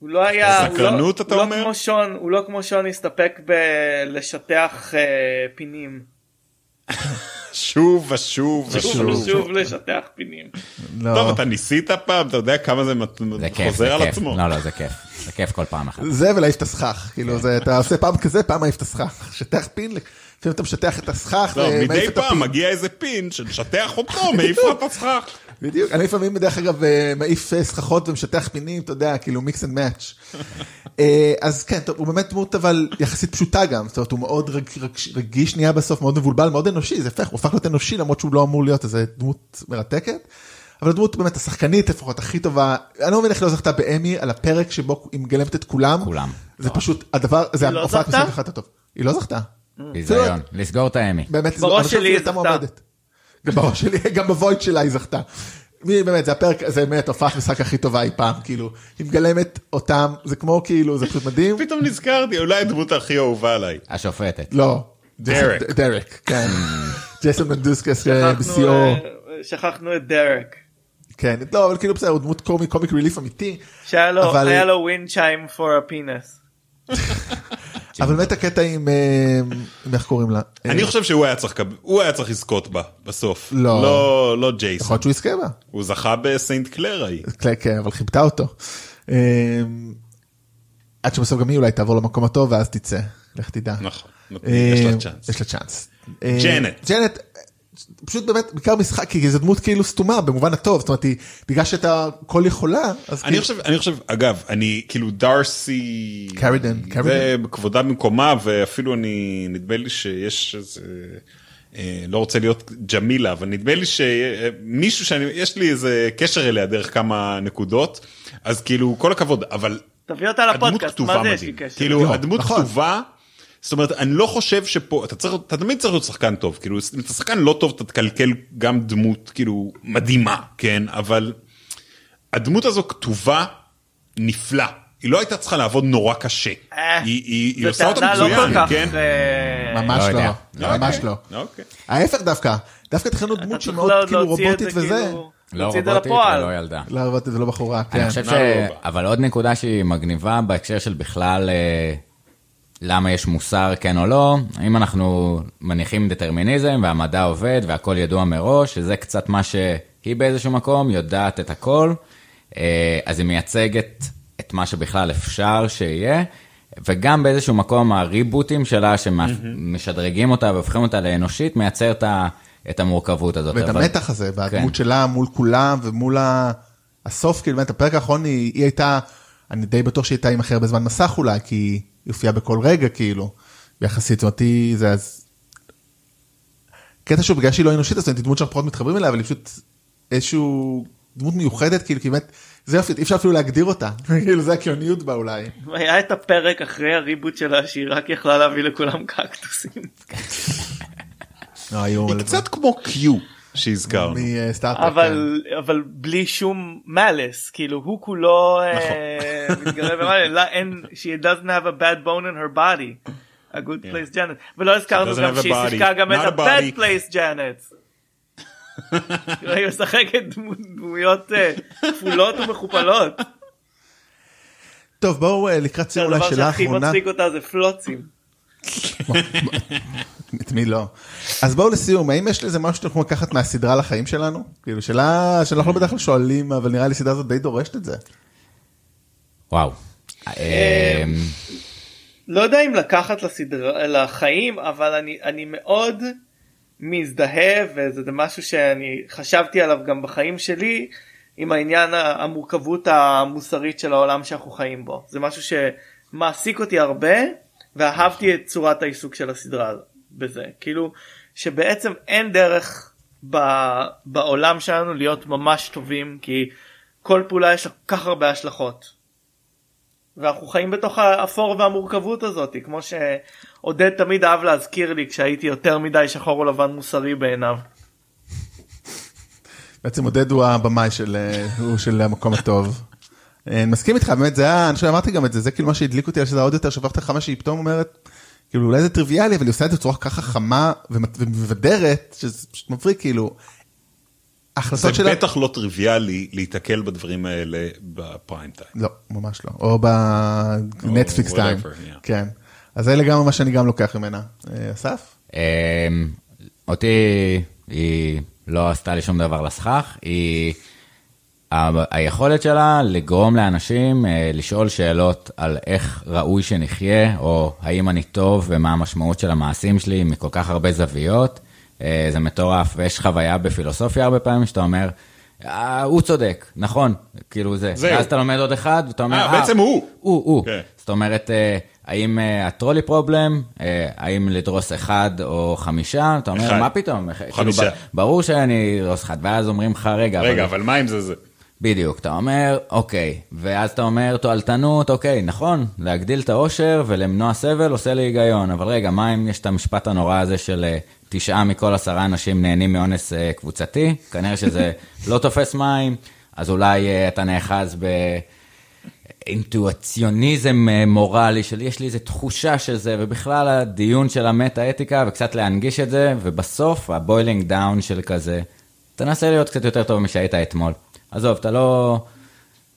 הוא לא היה, הוא סקרנות, לא, אתה הוא אומר? לא כמו שון, הוא לא כמו שון הסתפק בלשטח אה, פינים. שוב ושוב שוב ושוב. ושוב לשטח פינים. לא. טוב, אתה ניסית פעם? אתה יודע כמה זה מת- זה כיף, חוזר זה על כיף. עצמו? לא, לא, זה כיף. זה כיף כל פעם אחת. זה ולהעיף את הסכך, כאילו זה, אתה עושה פעם כזה, פעם מעיף את הסכך, שטח פין, לפעמים אתה משטח את הסכך לא, מדי את הפין. פעם מגיע איזה פין שמשטח אותו, מעיף לך את הסכך. בדיוק, אני לפעמים דרך אגב אה, מעיף אה, סככות ומשטח פינים, אתה יודע, כאילו mix and match. אז כן, טוב, הוא באמת דמות אבל יחסית פשוטה גם, זאת אומרת הוא מאוד רג, רג, רגיש נהיה בסוף, מאוד מבולבל, מאוד אנושי, זה הפך, הוא הפך להיות אנושי למרות שהוא לא אמור להיות איזה דמות מרתקת. אבל הדמות באמת השחקנית לפחות הכי טובה, אני לא מבין איך היא לא זכתה באמי על הפרק שבו היא מגלמת את כולם. כולם. זה פשוט הדבר, זה לא זכתה? משחק אחד הטוב. היא לא זכתה. ביזיון, לסגור את האמי. באמת, בראש שלי היא הייתה זכתה. מועמדת. גם בראש שלי, גם בוויד שלה היא זכתה. מי באמת, זה הפרק, זה באמת הופעת משחק הכי טובה אי פעם, כאילו, היא מגלמת אותם, זה כמו כאילו, זה פשוט מדהים. פתאום נזכרתי, אולי הדמות הכי אהובה עליי. השופטת. לא. דרק. דרק, כן. ג'ייסון מנדוסקס שכחנו, בשיאו. אה, שכחנו את דרק. כן, לא, אבל כאילו בסדר, הוא דמות קומי, קומיק ריליף אמיתי. שהיה לו, אבל- היה לו ווין צ'יים for a penis. אבל באמת הקטע עם, אה, עם איך קוראים לה. אני אה, חושב שהוא היה צריך הוא היה צריך לזכות בה בסוף. לא. לא לא יכול ג'ייסון. להיות שהוא יזכה בה. הוא זכה בסנט קלר ההיא. כן, כן, אבל חיבתה אותו. אה, עד שבסוף גם היא אולי תעבור למקום הטוב ואז תצא, לך תדע. נכון. יש לה צ'אנס. יש לה צ'אנס. ג'נט. ג'נט, פשוט באמת בעיקר משחק כי זו דמות כאילו סתומה במובן הטוב זאת אומרת היא בגלל שאתה כל יכולה אז אני כאילו- חושב אני חושב אגב אני כאילו דארסי קרידן, זה קרידן. כבודה במקומה ואפילו אני נדמה לי שיש איזה אה, לא רוצה להיות ג'מילה אבל נדמה לי שמישהו שאני יש לי איזה קשר אליה דרך כמה נקודות אז כאילו כל הכבוד אבל תביא אותה לפודקאסט, מה זה יש לי קשר? כאילו הדמות נכון. כתובה. זאת אומרת אני לא חושב שפה אתה צריך אתה תמיד צריך להיות שחקן טוב כאילו אם אתה שחקן לא טוב אתה תקלקל גם דמות כאילו מדהימה כן אבל הדמות הזו כתובה נפלא היא לא הייתה צריכה לעבוד נורא קשה אה, היא, עושה אותה לא מצוין כן. אה, ממש לא יודע. לא ממש לא אוקיי. ההפך דווקא דווקא תכננו אתה דמות שהיא צריך מאוד לה- כאילו רובוטית זה וזה כאילו- לא רובוטית. ולא ילדה. לא רובוטית ולא בחורה כן אני חושב ש... לא, לא, לא. אבל עוד נקודה שהיא מגניבה בהקשר של בכלל אה, למה יש מוסר כן או לא, אם אנחנו מניחים דטרמיניזם והמדע עובד והכל ידוע מראש, שזה קצת מה שהיא באיזשהו מקום יודעת את הכל, אה, אז היא מייצגת את מה שבכלל אפשר שיהיה. וגם באיזשהו מקום הריבוטים שלה שמשדרגים אותה והופכים אותה לאנושית מייצר את ה- את המורכבות הזאת. ואת אבל- המתח הזה והדמות כן. שלה מול כולם ומול ה- הסוף כאילו באמת הפרק האחרון היא היא הייתה אני די בטוח שהיא הייתה עם הכי הרבה זמן מסך אולי כי היא הופיעה בכל רגע כאילו יחסית זאת אומרת היא זה אז. קטע שהוא בגלל שהיא לא אנושית אז זאת אומרת, היא דמות שאנחנו פחות מתחברים אליה אבל היא פשוט איזשהו דמות מיוחדת כאילו כי באמת זה יופי אי אפשר אפילו להגדיר אותה כאילו זה הקיוניות בה אולי. היה את הפרק אחרי הריבוט שלה שהיא רק יכלה להביא לכולם קקטוסים. היו היא קצת כמו קיו שהזכרנו. מסטארט אבל אבל בלי שום malice כאילו הוא כולו אה, מתגרה במאלי, לא, אין she doesn't have a bad bone in her body. a good place Janet ולא הזכרנו גם שהיא שיחקה גם את a ה-bad body. place Janet. היא משחקת דמו- דמויות אה, כפולות ומכופלות. טוב בואו אה, לקראת סיום אולי הדבר שאלה שהכי אחרונה. מצחיק אותה זה פלוצים. את מי לא. אז בואו לסיום, האם יש לזה משהו שאתם יכולים לקחת מהסדרה לחיים שלנו? כאילו שאלה שאנחנו לא בדרך כלל שואלים, אבל נראה לי הסדרה הזאת די דורשת את זה. וואו. אה, לא יודע אם לקחת לסדרה, לחיים, אבל אני, אני מאוד מזדהה, וזה משהו שאני חשבתי עליו גם בחיים שלי, עם העניין המורכבות המוסרית של העולם שאנחנו חיים בו. זה משהו שמעסיק אותי הרבה, ואהבתי את צורת העיסוק של הסדרה בזה. כאילו, שבעצם אין דרך ב, בעולם שלנו להיות ממש טובים, כי כל פעולה יש לה כל כך הרבה השלכות. ואנחנו חיים בתוך האפור והמורכבות הזאת כמו שעודד תמיד אהב להזכיר לי כשהייתי יותר מדי שחור או לבן מוסרי בעיניו. בעצם עודד הוא הבמאי של, אה, של המקום הטוב. אה, אני מסכים איתך, באמת, זה היה, אני חושב שאמרתי גם את זה, זה כאילו מה שהדליק אותי על שזה עוד יותר, שפכת מה שהיא פתאום אומרת, כאילו אולי זה טריוויאלי, אבל היא עושה את זה בצורה ככה חמה ומת- ומבדרת, שזה פשוט מבריק, כאילו. זה ההחלטות שלה, בטח לא טריוויאלי להיתקל בדברים האלה בפריים טיים. לא, ממש לא, או בנטפליקס טיים, yeah. כן. אז זה לגמרי מה שאני גם לוקח ממנה. אה, אסף? אמ, אותי היא לא עשתה לי שום דבר לסכך, היא... היכולת שלה לגרום לאנשים אה, לשאול שאלות על איך ראוי שנחיה, או האם אני טוב ומה המשמעות של המעשים שלי מכל כך הרבה זוויות, אה, זה מטורף, ויש חוויה בפילוסופיה הרבה פעמים שאתה אומר, "אה, הוא צודק, נכון, כאילו זה, זהו. ואז אתה לומד עוד אחד, ואתה אומר, אה, בעצם הוא." הוא, הוא. כן. זאת אומרת, האם הטרולי פרובלם, האם לדרוס אחד או חמישה, אתה אומר, אחד. מה פתאום? כאילו, חמישה. ב- ברור שאני אדרוס אחד, ואז אומרים לך, רגע, רגע, אבל מה אם זה זה? בדיוק, אתה אומר, אוקיי, ואז אתה אומר, תועלתנות, אוקיי, נכון, להגדיל את העושר ולמנוע סבל עושה לי היגיון, אבל רגע, מה אם יש את המשפט הנורא הזה של אה, תשעה מכל עשרה אנשים נהנים מאונס אה, קבוצתי? כנראה שזה לא תופס מים, אז אולי אה, אתה נאחז ב... אינטואיציוניזם מורלי של יש לי איזה תחושה של זה, ובכלל הדיון של המטה-אתיקה, וקצת להנגיש את זה, ובסוף ה boiling down של כזה, תנסה להיות קצת יותר טוב משהיית אתמול. עזוב, אתה לא...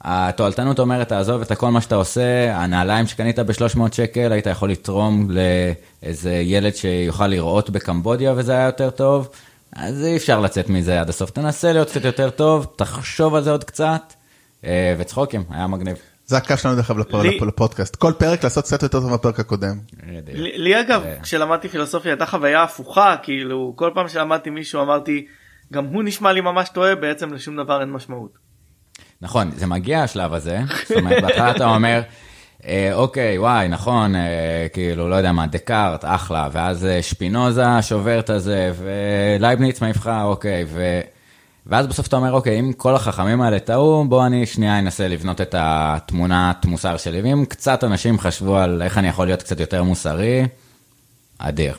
התועלתנות אומרת, תעזוב את כל מה שאתה עושה, הנעליים שקנית ב-300 שקל, היית יכול לתרום לאיזה ילד שיוכל לראות בקמבודיה וזה היה יותר טוב, אז אי אפשר לצאת מזה עד הסוף. תנסה להיות קצת יותר טוב, תחשוב על זה עוד קצת, אה, וצחוקים, היה מגניב. זה הקו שלנו דרך אגב לפודקאסט. כל פרק לעשות קצת יותר טוב מהפרק הקודם. לי לי אגב אה. כשלמדתי פילוסופיה הייתה חוויה הפוכה כאילו כל פעם שלמדתי מישהו אמרתי גם הוא נשמע לי ממש טועה בעצם לשום דבר אין משמעות. נכון, זה מגיע השלב הזה, זאת אומרת, בהתחלה אתה אומר, אה, אוקיי, וואי, נכון, אה, כאילו, לא יודע מה, דקארט, אחלה, ואז אה, שפינוזה שובר את הזה, ולייבניץ לך, אוקיי, ו... ואז בסוף אתה אומר, אוקיי, אם כל החכמים האלה טעו, בוא אני שנייה אנסה לבנות את התמונת מוסר שלי, ואם קצת אנשים חשבו על איך אני יכול להיות קצת יותר מוסרי, אדיר.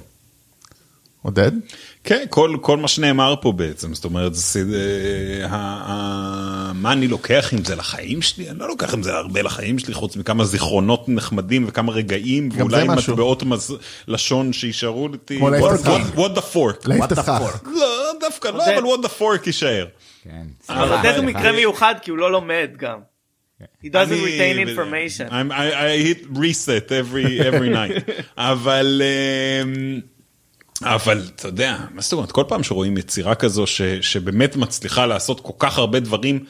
עודד? כן, כל, כל מה שנאמר פה בעצם, זאת אומרת, זה, אה, ה- ה- מה אני לוקח עם זה לחיים שלי? אני לא לוקח עם זה הרבה לחיים שלי, חוץ מכמה זיכרונות נחמדים וכמה רגעים, ואולי. מטבעות מז... לשון שישארו איתי. כמו להעיף את What- הסכך. what- the fork. להעיף What את the הסכך. fork? לא, דווקא לא. אבל what the fork יישאר. כן. עודד הוא. מקרה מיוחד כי הוא לא לומד גם. He doesn't retain information. I'm- I, I hit reset every, every night. אבל, אמ, אבל אתה יודע, מה זאת אומרת, כל פעם שרואים יצירה כזו ש, שבאמת מצליחה לעשות כל כך הרבה דברים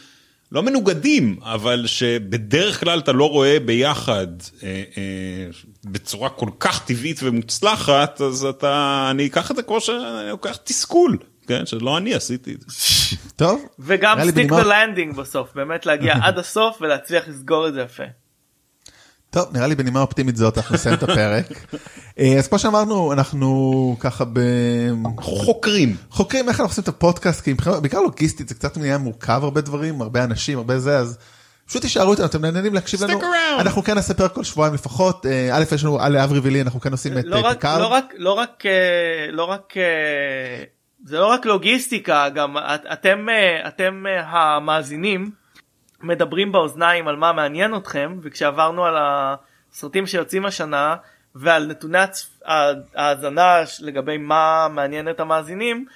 לא מנוגדים, אבל שבדרך כלל אתה לא רואה ביחד אה, אה, בצורה כל כך טבעית ומוצלחת, אז אתה, אני אקח את זה כמו שאני לוקח תסכול, כן, שלא אני עשיתי את זה. טוב. וגם stick the landing בסוף באמת להגיע עד הסוף ולהצליח לסגור את זה יפה. טוב, נראה לי בנימה אופטימית זאת אנחנו נסיים את הפרק. אה, אז כמו שאמרנו, אנחנו ככה ב... חוקרים. חוקרים איך אנחנו עושים את הפודקאסט, כי מבחינת, בעיקר לוגיסטית זה קצת נהיה מורכב הרבה דברים, הרבה אנשים, הרבה זה, אז פשוט תישארו איתנו, אתם נהנים להקשיב לנו. אנחנו כן נעשה פרק כל שבועיים לפחות. אה, א', יש לנו, לאברי ולי, אנחנו כן עושים את לא אה, רק פיקארד. לא רק לא רק אה, לא רק אה, זה לא רק לוגיסטיקה גם את- אתם אה, אתם אה, המאזינים מדברים באוזניים על מה מעניין אתכם וכשעברנו על הסרטים שיוצאים השנה ועל נתוני הצ- ההאזנה ש- לגבי מה מעניין את המאזינים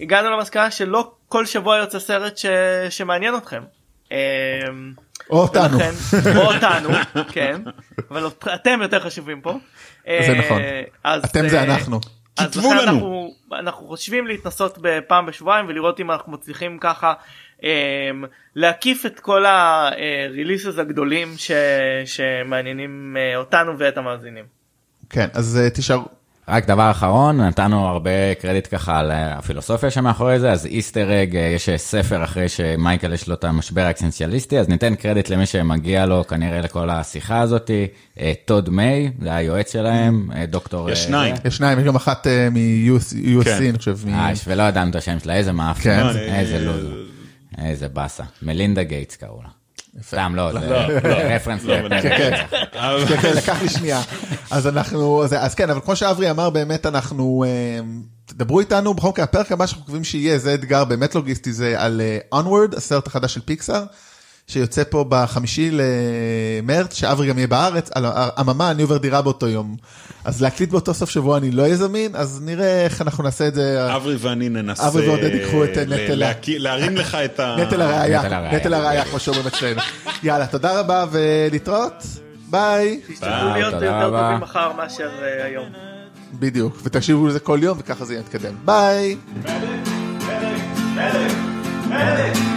הגענו למסקנה שלא כל שבוע יוצא סרט ש... שמעניין אתכם. אה, או אותנו. ולכן- או אותנו, כן, אבל אתם יותר חשובים פה. זה נכון. אה, אז, אתם זה אה, אנחנו. כתבו לנו. אנחנו, אנחנו חושבים להתנסות בפעם בשבועיים ולראות אם אנחנו מצליחים ככה להקיף את כל הריליסס הגדולים ש, שמעניינים אה, אותנו ואת המאזינים. כן, אז אה, תישארו. רק דבר אחרון, נתנו הרבה קרדיט ככה על אה, הפילוסופיה שמאחורי זה, אז איסטר אג, יש ספר אחרי שמייקל יש לו את המשבר האקסנציאליסטי, אז ניתן קרדיט למי שמגיע לו כנראה לכל השיחה הזאת, אה, טוד מיי, זה היועץ שלהם, דוקטור... יש שניים. יש שניים, יש גם אחת מ-USC, כן. אני חושב. אה, ולא ידענו את השם שלה, איזה מאפן, כן. איזה אה, לוז, איזה באסה. מלינדה גייטס קראו לה. סתם לא, זה לא, לא. רפרנס לא, לפרק. כן, כן, לקח לי שנייה. אז אנחנו, אז, כן, אבל כמו שאברי אמר, באמת אנחנו, אה, תדברו איתנו, בכל מקרה, הפרק הבא שאנחנו מקווים שיהיה, זה אתגר באמת לוגיסטי, זה על אה, Onward, הסרט החדש של פיקסאר, שיוצא פה בחמישי למרץ, שאברי גם יהיה בארץ, על אממה, אני עובר דירה באותו יום. אז להקליט באותו סוף שבוע אני לא אהיה זמין, אז נראה איך אנחנו נעשה את זה. אברי ואני ננסה אברי ועודד ייקחו את נטל להרים לך את ה... נטל הראייה, נטל הראייה. כמו שאומרים אצלנו. יאללה, תודה רבה ולהתראות, ביי. תשתדלו להיות יותר. טובים מחר מאשר אה, היום. בדיוק, ותקשיבו לזה כל יום וככה זה יתקדם. ביי. medic, medic, medic.